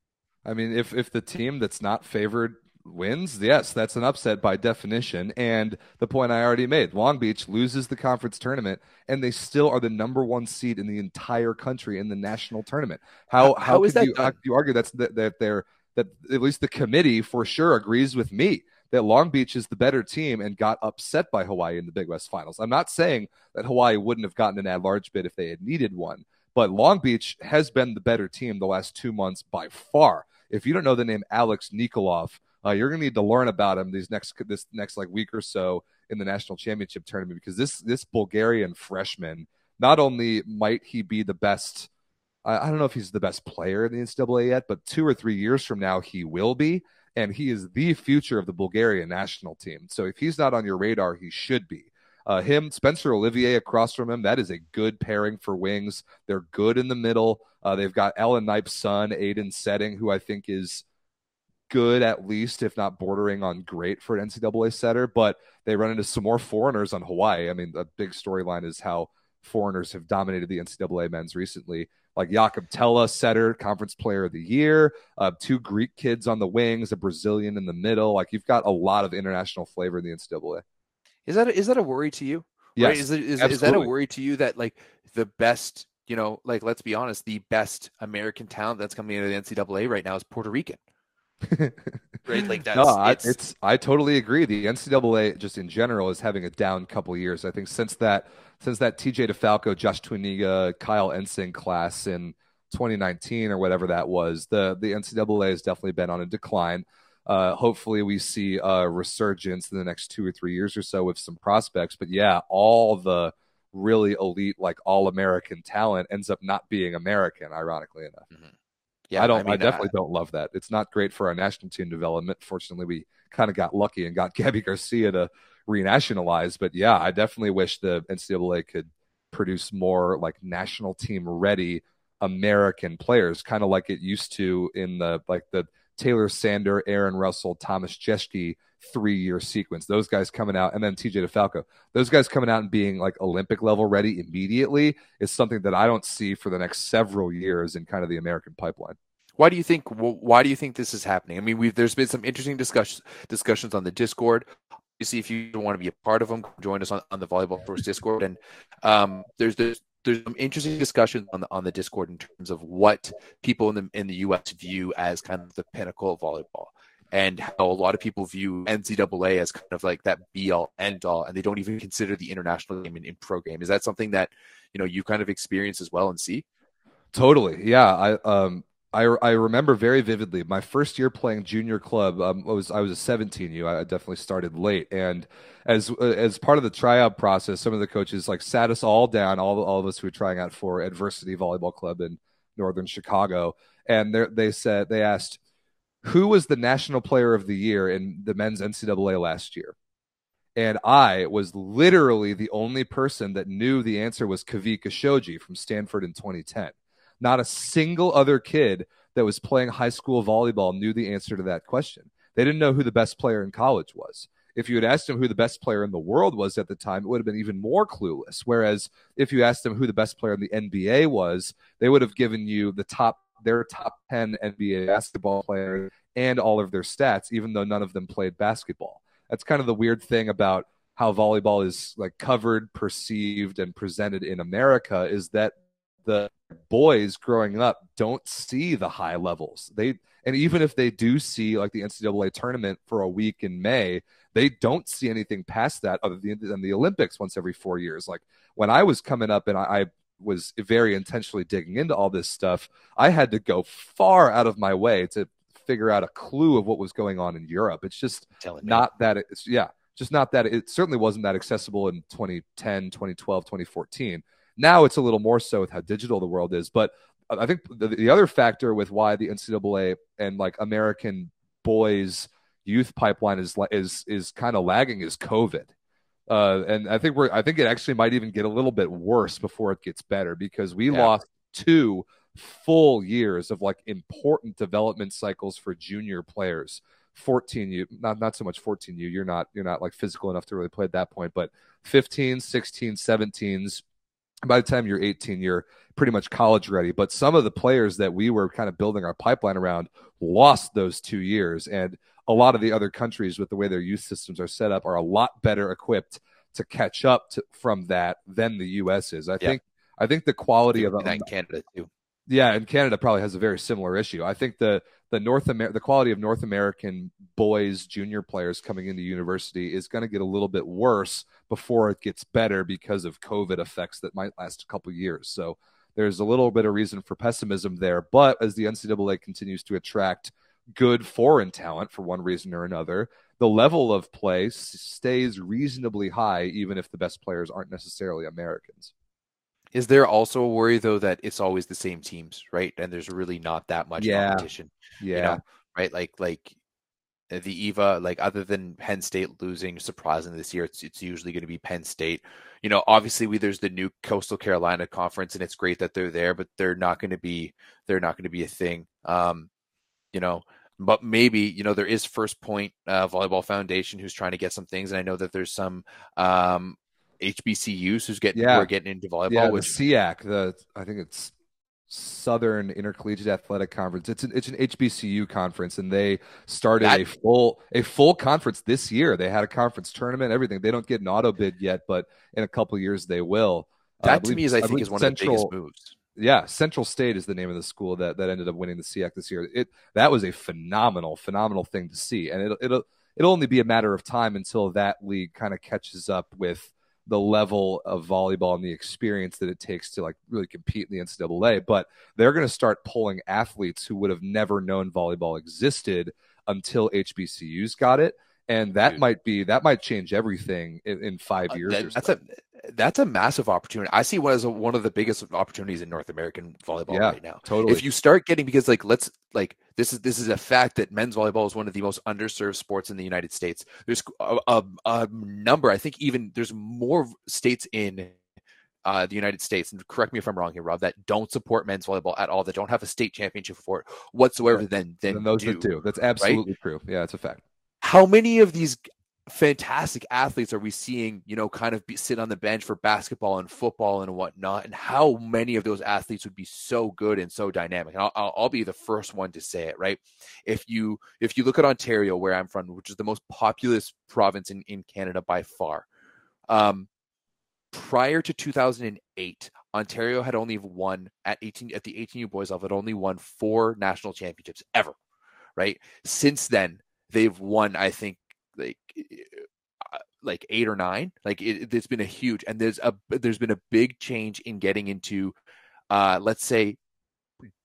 I mean, if if the team that's not favored wins, yes, that's an upset by definition. And the point I already made, Long Beach loses the conference tournament, and they still are the number one seed in the entire country in the national tournament. How how, how is that? You, you argue that's that, that they're that at least the committee for sure agrees with me that Long Beach is the better team and got upset by Hawaii in the Big West Finals. I'm not saying that Hawaii wouldn't have gotten an at large bid if they had needed one, but Long Beach has been the better team the last two months by far. If you don't know the name Alex Nikolov, uh, you're going to need to learn about him these next this next like week or so in the national championship tournament because this this Bulgarian freshman not only might he be the best I, I don't know if he's the best player in the NCAA yet, but two or three years from now, he will be. And he is the future of the Bulgarian national team. So if he's not on your radar, he should be. Uh, him, Spencer Olivier across from him, that is a good pairing for wings. They're good in the middle. Uh, they've got Alan Knipe's son, Aiden Setting, who I think is good at least, if not bordering on great for an NCAA setter. But they run into some more foreigners on Hawaii. I mean, the big storyline is how foreigners have dominated the NCAA men's recently like Jakob Thelle, setter, conference player of the year, uh, two Greek kids on the wings, a Brazilian in the middle. Like you've got a lot of international flavor in the NCAA. Is that a, is that a worry to you? Yes, right? is, it, is, is that a worry to you that like the best, you know, like let's be honest, the best American talent that's coming into the NCAA right now is Puerto Rican. right? Like that's no, I, it's... it's I totally agree. The NCAA just in general is having a down couple years. I think since that since that TJ DeFalco, Josh Tuaniga, Kyle Ensign class in 2019 or whatever that was, the the NCAA has definitely been on a decline. Uh, hopefully, we see a resurgence in the next two or three years or so with some prospects. But yeah, all the really elite, like all American talent ends up not being American, ironically enough. Mm-hmm. Yeah, I don't. I, mean, I definitely uh, don't love that. It's not great for our national team development. Fortunately, we kind of got lucky and got Gabi Garcia to renationalize. But yeah, I definitely wish the NCAA could produce more like national team ready American players, kind of like it used to in the like the Taylor Sander, Aaron Russell, Thomas Jaeschke three year sequence. Those guys coming out, and then TJ DeFalco. Those guys coming out and being like Olympic level ready immediately is something that I don't see for the next several years in kind of the American pipeline. Why do you think? Why do you think this is happening? I mean, we've there's been some interesting discussions discussions on the Discord see if you want to be a part of them, join us on, on the Volleyball Pros Discord. And um, there's there's there's some interesting discussions on the on the Discord in terms of what people in the in the U.S. view as kind of the pinnacle of volleyball, and how a lot of people view NCAA as kind of like that be all end all, and they don't even consider the international game in, in pro game. Is that something that you know you kind of experience as well and see? Totally, yeah. I um I, I remember very vividly my first year playing junior club. Um, I was I was a 17 U. I definitely started late, and as as part of the tryout process, some of the coaches like sat us all down, all all of us who were trying out for Adversity Volleyball Club in northern Chicago, and they said they asked who was the national player of the year in the men's NCAA last year, and I was literally the only person that knew the answer was Kavika Shoji from Stanford in 2010 not a single other kid that was playing high school volleyball knew the answer to that question. They didn't know who the best player in college was. If you had asked them who the best player in the world was at the time, it would have been even more clueless. Whereas if you asked them who the best player in the NBA was, they would have given you the top their top 10 NBA basketball players and all of their stats, even though none of them played basketball. That's kind of the weird thing about how volleyball is like covered, perceived, and presented in America is that the boys growing up don't see the high levels. They and even if they do see like the NCAA tournament for a week in May, they don't see anything past that other than the Olympics once every four years. Like when I was coming up and I, I was very intentionally digging into all this stuff, I had to go far out of my way to figure out a clue of what was going on in Europe. It's just not that it's yeah, just not that it certainly wasn't that accessible in 2010, 2012, 2014 now it's a little more so with how digital the world is. But I think the, the other factor with why the NCAA and like American boys youth pipeline is is is kind of lagging is COVID. Uh, and I think we're I think it actually might even get a little bit worse before it gets better because we yeah. lost two full years of like important development cycles for junior players. 14 you not not so much 14 you you're not you're not like physical enough to really play at that point but 15 16 17s by the time you're 18, you're pretty much college ready. But some of the players that we were kind of building our pipeline around lost those two years. And a lot of the other countries, with the way their youth systems are set up, are a lot better equipped to catch up to, from that than the U.S. is. I yeah. think. I think the quality of that in Canada too. Yeah, and Canada probably has a very similar issue. I think the the North Amer- the quality of North American boys junior players coming into university is going to get a little bit worse before it gets better because of COVID effects that might last a couple years. So there's a little bit of reason for pessimism there. But as the NCAA continues to attract good foreign talent for one reason or another, the level of play stays reasonably high, even if the best players aren't necessarily Americans. Is there also a worry though that it's always the same teams, right? And there's really not that much yeah. competition. Yeah. You know, right? Like like uh, the EIVA, like other than Penn State losing surprisingly this year, it's it's usually going to be Penn State. You know, obviously we there's the new Coastal Carolina conference, and it's great that they're there, but they're not going to be they're not going to be a thing. Um, you know, but maybe you know there is First Point uh, Volleyball Foundation who's trying to get some things, and I know that there's some um HBCUs who's getting yeah. who are getting into volleyball. Yeah, which the SEAC, the I think it's Southern Intercollegiate Athletic Conference. It's an it's an HBCU conference, and they started that, a full a full conference this year. They had a conference tournament, everything. They don't get an auto bid yet, but in a couple years they will. Uh, that uh, to me is, I, I think, is one Central, of the biggest moves. Yeah, Central State is the name of the school that that ended up winning the SEAC this year. It that was a phenomenal, phenomenal thing to see, and it'll it'll it'll only be a matter of time until that league kind of catches up with the level of volleyball and the experience that it takes to like really compete in the NCAA. But they're going to start pulling athletes who would have never known volleyball existed until HBCUs got it. And that Dude. might be that might change everything in, in five uh, years. Uh, that, that's a that's a massive opportunity. I see one as a, one of the biggest opportunities in North American volleyball yeah, right now. Totally. If you start getting because like let's like this is this is a fact that men's volleyball is one of the most underserved sports in the United States. There's a, a, a number. I think even there's more states in uh, the United States, and correct me if I'm wrong here, Rob, that don't support men's volleyball at all, that don't have a state championship for it whatsoever. Right. Then, then those do, do. That's absolutely right? true. Yeah, it's a fact. How many of these fantastic athletes are we seeing, you know, kind of be, sit on the bench for basketball and football and whatnot? And how many of those athletes would be so good and so dynamic? And I'll, I'll, I'll, be the first one to say it, right? If you if you look at Ontario, where I'm from, which is the most populous province in, in Canada by far, um, prior to 2008, Ontario had only won at 18 at the 18U boys level, had only won four national championships ever, right? Since then, they've won, I think, like uh, like eight or nine. Like it, it's been a huge, and there's a there's been a big change in getting into, uh, let's say,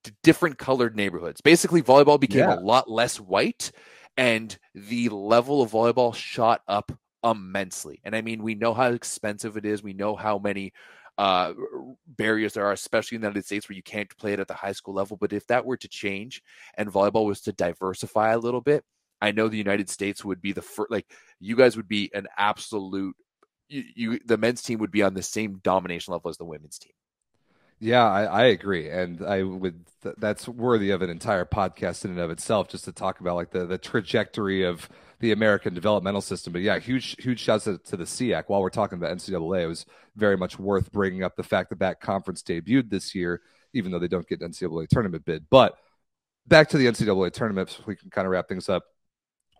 d- different colored neighborhoods. Basically, volleyball became yeah. a lot less white, and the level of volleyball shot up immensely. And I mean, we know how expensive it is. We know how many uh, barriers there are, especially in the United States, where you can't play it at the high school level. But if that were to change and volleyball was to diversify a little bit, I know the United States would be the first. Like you guys would be an absolute. You, you the men's team would be on the same domination level as the women's team. Yeah, I, I, agree, and I would. That's worthy of an entire podcast in and of itself, just to talk about like the the trajectory of the American developmental system. But yeah, huge huge shouts to, to the SEAC. While we're talking about NCAA, it was very much worth bringing up the fact that that conference debuted this year, even though they don't get NCAA tournament bid. But back to the NCAA tournament, so we can kind of wrap things up.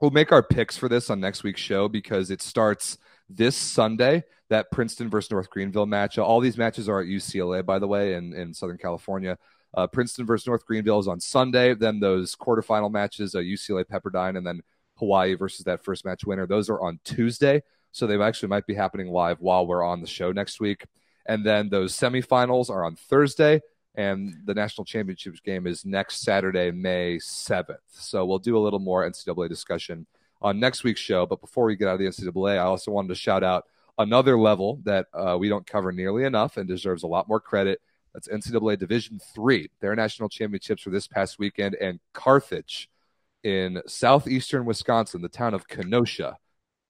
We'll make our picks for this on next week's show because it starts this Sunday. That Princeton versus North Greenville match. All these matches are at UCLA, by the way, in, in Southern California. Uh, Princeton versus North Greenville is on Sunday. Then those quarterfinal matches, uh, UCLA Pepperdine, and then Hawaii versus that first match winner. Those are on Tuesday. So they actually might be happening live while we're on the show next week. And then those semifinals are on Thursday and the national championships game is next Saturday, May 7th. So we'll do a little more NCAA discussion on next week's show. But before we get out of the NCAA, I also wanted to shout out another level that uh, we don't cover nearly enough and deserves a lot more credit. That's NCAA Division Three. Their national championships were this past weekend, and Carthage in southeastern Wisconsin, the town of Kenosha,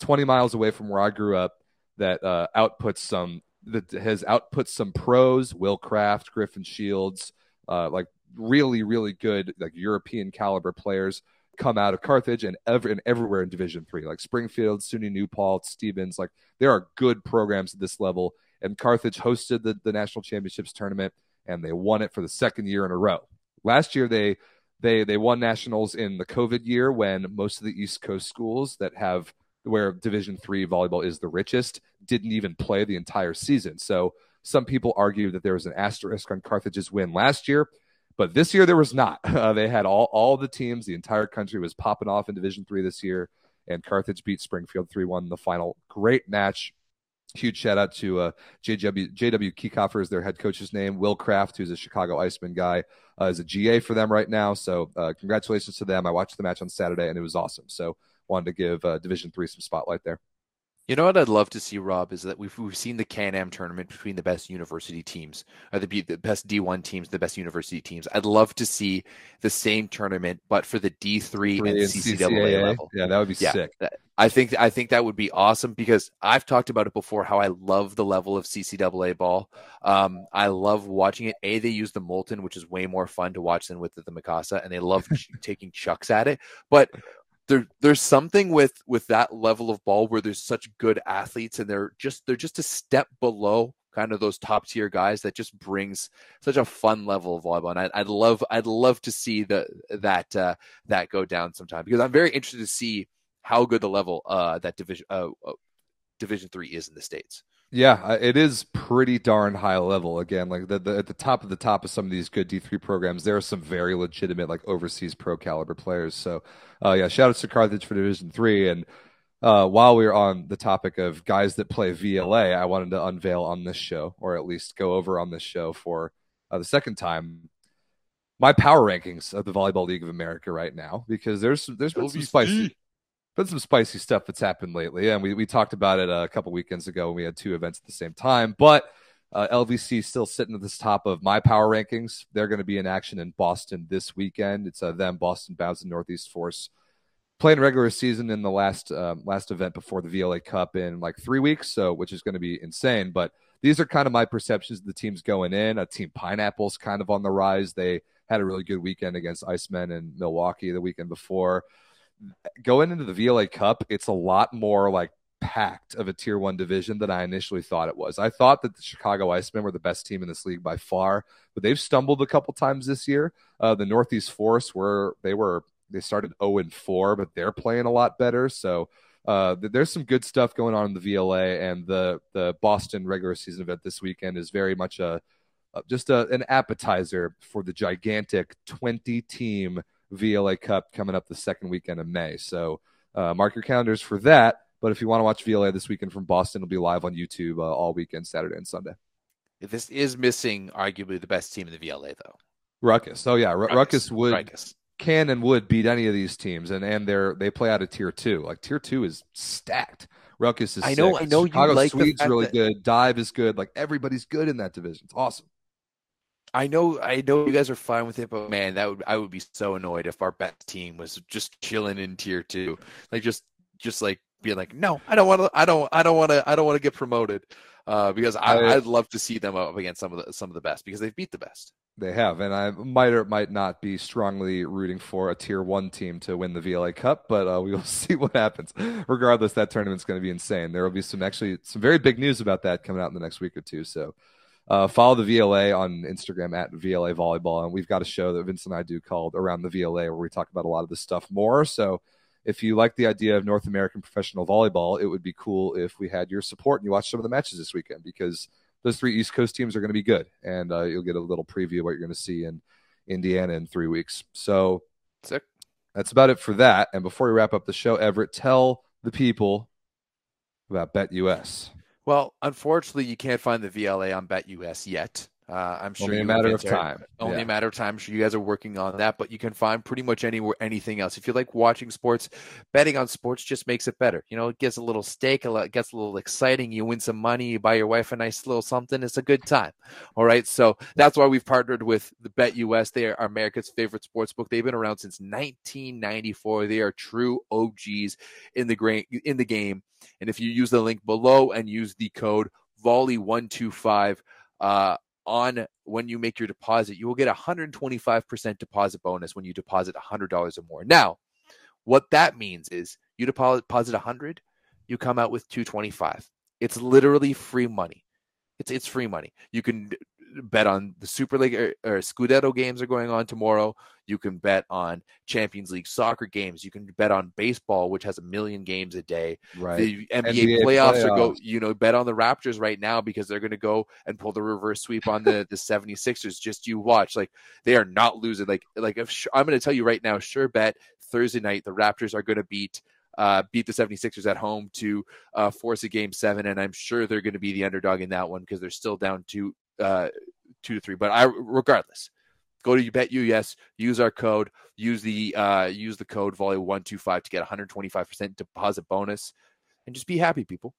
20 miles away from where I grew up, that uh, outputs some that has output some pros, Will Craft, Griffin Shields, uh, like really, really good like European caliber players come out of Carthage and ever and everywhere in Division Three, like Springfield, SUNY New Stevens. Like there are good programs at this level. And Carthage hosted the, the national championships tournament and they won it for the second year in a row. Last year they they they won nationals in the COVID year when most of the East Coast schools that have where Division three volleyball is the richest, didn't even play the entire season. So some people argue that there was an asterisk on Carthage's win last year, but this year there was not. Uh, they had all all the teams, the entire country was popping off in Division three this year, and Carthage beat Springfield three one in the final. Great match. Huge shout out to uh, JW JW is their head coach's name. Will Kraft, who's a Chicago Iceman guy, uh, is a GA for them right now. So uh, congratulations to them. I watched the match on Saturday and it was awesome. So wanted to give uh, Division three some spotlight there. You know what I'd love to see, Rob, is that we've we've seen the Can-Am tournament between the best university teams, or the the best D1 teams, the best university teams. I'd love to see the same tournament, but for the D3 and CCAA, CCAA, level. Yeah, that would be yeah, sick. I think I think that would be awesome because I've talked about it before. How I love the level of CCAA ball. Um, I love watching it. A, they use the Molten, which is way more fun to watch than with the, the Mikasa, and they love taking chucks at it. But there there's something with with that level of ball where there's such good athletes and they're just they're just a step below kind of those top tier guys that just brings such a fun level of volleyball. And I'd, I'd love I'd love to see the that uh, that go down sometime because I'm very interested to see how good the level uh, that division uh, uh division 3 is in the states yeah, it is pretty darn high level. Again, like the, the, at the top of the top of some of these good D three programs, there are some very legitimate like overseas pro caliber players. So, uh, yeah, shout out to Carthage for Division three. And uh, while we are on the topic of guys that play VLA, I wanted to unveil on this show, or at least go over on this show for uh, the second time, my power rankings of the Volleyball League of America right now, because there's there's been some spicy been some spicy stuff that's happened lately, and we we talked about it a couple weekends ago when we had two events at the same time. But uh, LVC still sitting at the top of my power rankings. They're going to be in action in Boston this weekend. It's uh, them, Boston Bounce, and Northeast Force playing regular season in the last um, last event before the VLA Cup in like three weeks, so which is going to be insane. But these are kind of my perceptions of the teams going in. A team Pineapple's kind of on the rise. They had a really good weekend against Icemen and Milwaukee the weekend before. Going into the VLA Cup, it's a lot more like packed of a tier one division than I initially thought it was. I thought that the Chicago Icemen were the best team in this league by far, but they've stumbled a couple times this year. Uh, the Northeast Force were they were they started 0 and 4, but they're playing a lot better. So uh, there's some good stuff going on in the VLA, and the the Boston regular season event this weekend is very much a, a just a, an appetizer for the gigantic 20 team VLA Cup coming up the second weekend of May. So uh, mark your calendars for that. But if you want to watch VLA this weekend from Boston, it'll be live on YouTube uh, all weekend, Saturday and Sunday. This is missing arguably the best team in the VLA, though. Ruckus. Oh yeah, R- Ruckus, Ruckus would Ruckus. can and would beat any of these teams, and and they're they play out of tier two. Like tier two is stacked. Ruckus is. I know. Sick. I know. Chicago you like Swede's really that... good. Dive is good. Like everybody's good in that division. It's awesome. I know, I know you guys are fine with it, but man, that would I would be so annoyed if our best team was just chilling in tier two, like just just like being like, no, I don't want to, I don't, I don't want to, I don't want to get promoted, uh, because I, I, would love to see them up against some of the some of the best because they've beat the best. They have, and I might or might not be strongly rooting for a tier one team to win the VLA Cup, but uh, we will see what happens. Regardless, that tournament's going to be insane. There will be some actually some very big news about that coming out in the next week or two. So uh, follow the VLA on Instagram at VLA Volleyball, and we've got a show that Vince and I do called Around the VLA, where we talk about a lot of this stuff more. So, if you like the idea of North American professional volleyball, it would be cool if we had your support and you watched some of the matches this weekend because those three East Coast teams are going to be good, and uh, you'll get a little preview of what you're going to see in Indiana in three weeks. So, Sick. that's about it for that. And before we wrap up the show, Everett, tell the people about BetUS. Well, unfortunately, you can't find the VLA on BetUS yet. Uh, I'm sure only a matter of time. Only yeah. a matter of time. I'm sure you guys are working on that, but you can find pretty much anywhere anything else. If you like watching sports, betting on sports just makes it better. You know, it gets a little stake, it gets a little exciting. You win some money, you buy your wife a nice little something. It's a good time. All right, so that's why we've partnered with the BetUS. They are America's favorite sports book. They've been around since 1994. They are true OGs in the gra- in the game. And if you use the link below and use the code volley125 uh, on when you make your deposit, you will get a 125% deposit bonus when you deposit $100 or more. Now, what that means is you deposit 100, you come out with 225. It's literally free money. It's it's free money. You can bet on the Super League or, or, Scudetto games are going on tomorrow. You can bet on Champions League soccer games. You can bet on baseball, which has a million games a day. Right. The NBA, NBA playoffs, playoffs, are go. You know, bet on the Raptors right now because they're going to go and pull the reverse sweep on the the 76ers. Just you watch. Like they are not losing. Like like if I'm going to tell you right now, sure bet Thursday night the Raptors are going to beat uh, beat the 76ers at home to uh, force a game seven. And I'm sure they're going to be the underdog in that one because they're still down two, uh, two to three. But I, regardless, go to BetUS, use our code, use the uh, use the code volley one two five to get 125 percent deposit bonus, and just be happy, people.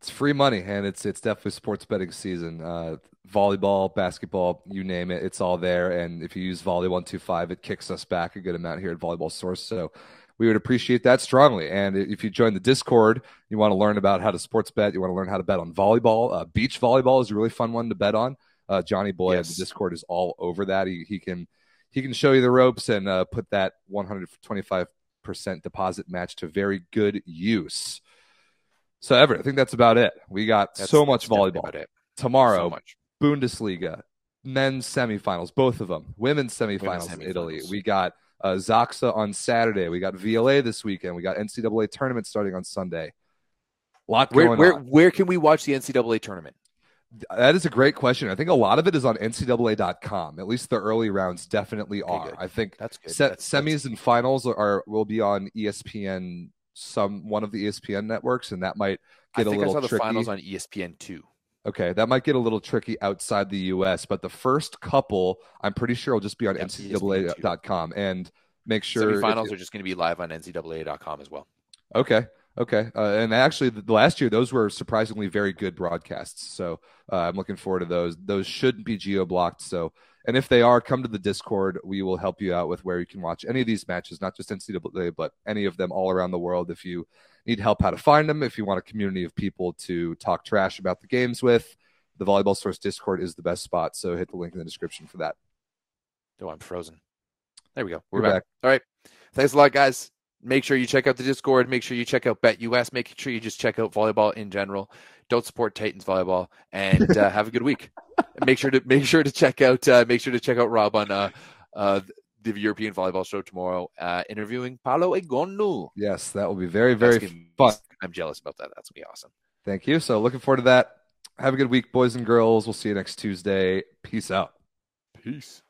It's free money, and it's it's definitely sports betting season. Uh, volleyball, basketball, you name it, it's all there. And if you use volley one two five, it kicks us back a good amount here at Volleyball Source. So we would appreciate that strongly. And if you join the Discord, you want to learn about how to sports bet, you want to learn how to bet on volleyball. Uh, beach volleyball is a really fun one to bet on. Uh, Johnny Boy yes. the Discord is all over that. He, he can he can show you the ropes and uh, put that 125 percent deposit match to very good use. So Everett, I think that's about it. We got that's, so much volleyball tomorrow. So much. Bundesliga, men's semifinals, both of them. Women's semifinals, women's semifinals. in Italy. We got uh, ZAKSA on Saturday. We got VLA this weekend. We got NCAA tournament starting on Sunday. A lot where, going where, on. Where can we watch the NCAA tournament? That is a great question. I think a lot of it is on NCAA.com. At least the early rounds definitely okay, are. Good. I think that's good. Set, that's, semis that's... and finals are will be on ESPN, some one of the ESPN networks, and that might get I a little. I saw tricky. the finals on ESPN two. Okay, that might get a little tricky outside the U.S., but the first couple, I'm pretty sure, will just be on NCAA.com. And make sure Finals are just going to be live on NCAA.com as well. Okay. Okay. Uh, and actually, the, last year, those were surprisingly very good broadcasts. So uh, I'm looking forward to those. Those shouldn't be geo blocked. So, and if they are, come to the Discord. We will help you out with where you can watch any of these matches, not just NCAA, but any of them all around the world. If you need help how to find them, if you want a community of people to talk trash about the games with, the Volleyball Source Discord is the best spot. So hit the link in the description for that. Oh, I'm frozen. There we go. We're back. back. All right. Thanks a lot, guys. make sure you check out the Discord. Make sure you check out BetUS. Make sure you just check out volleyball in general. Don't support Titans volleyball, and uh, have a good week. make sure to make sure to check out uh, make sure to check out Rob on uh, uh, the European Volleyball Show tomorrow, uh, interviewing Paola Egonu. Yes, that will be very very fun. I'm jealous about that. That's gonna be awesome. Thank you. So looking forward to that. Have a good week, boys and girls. We'll see you next Tuesday. Peace out. Peace.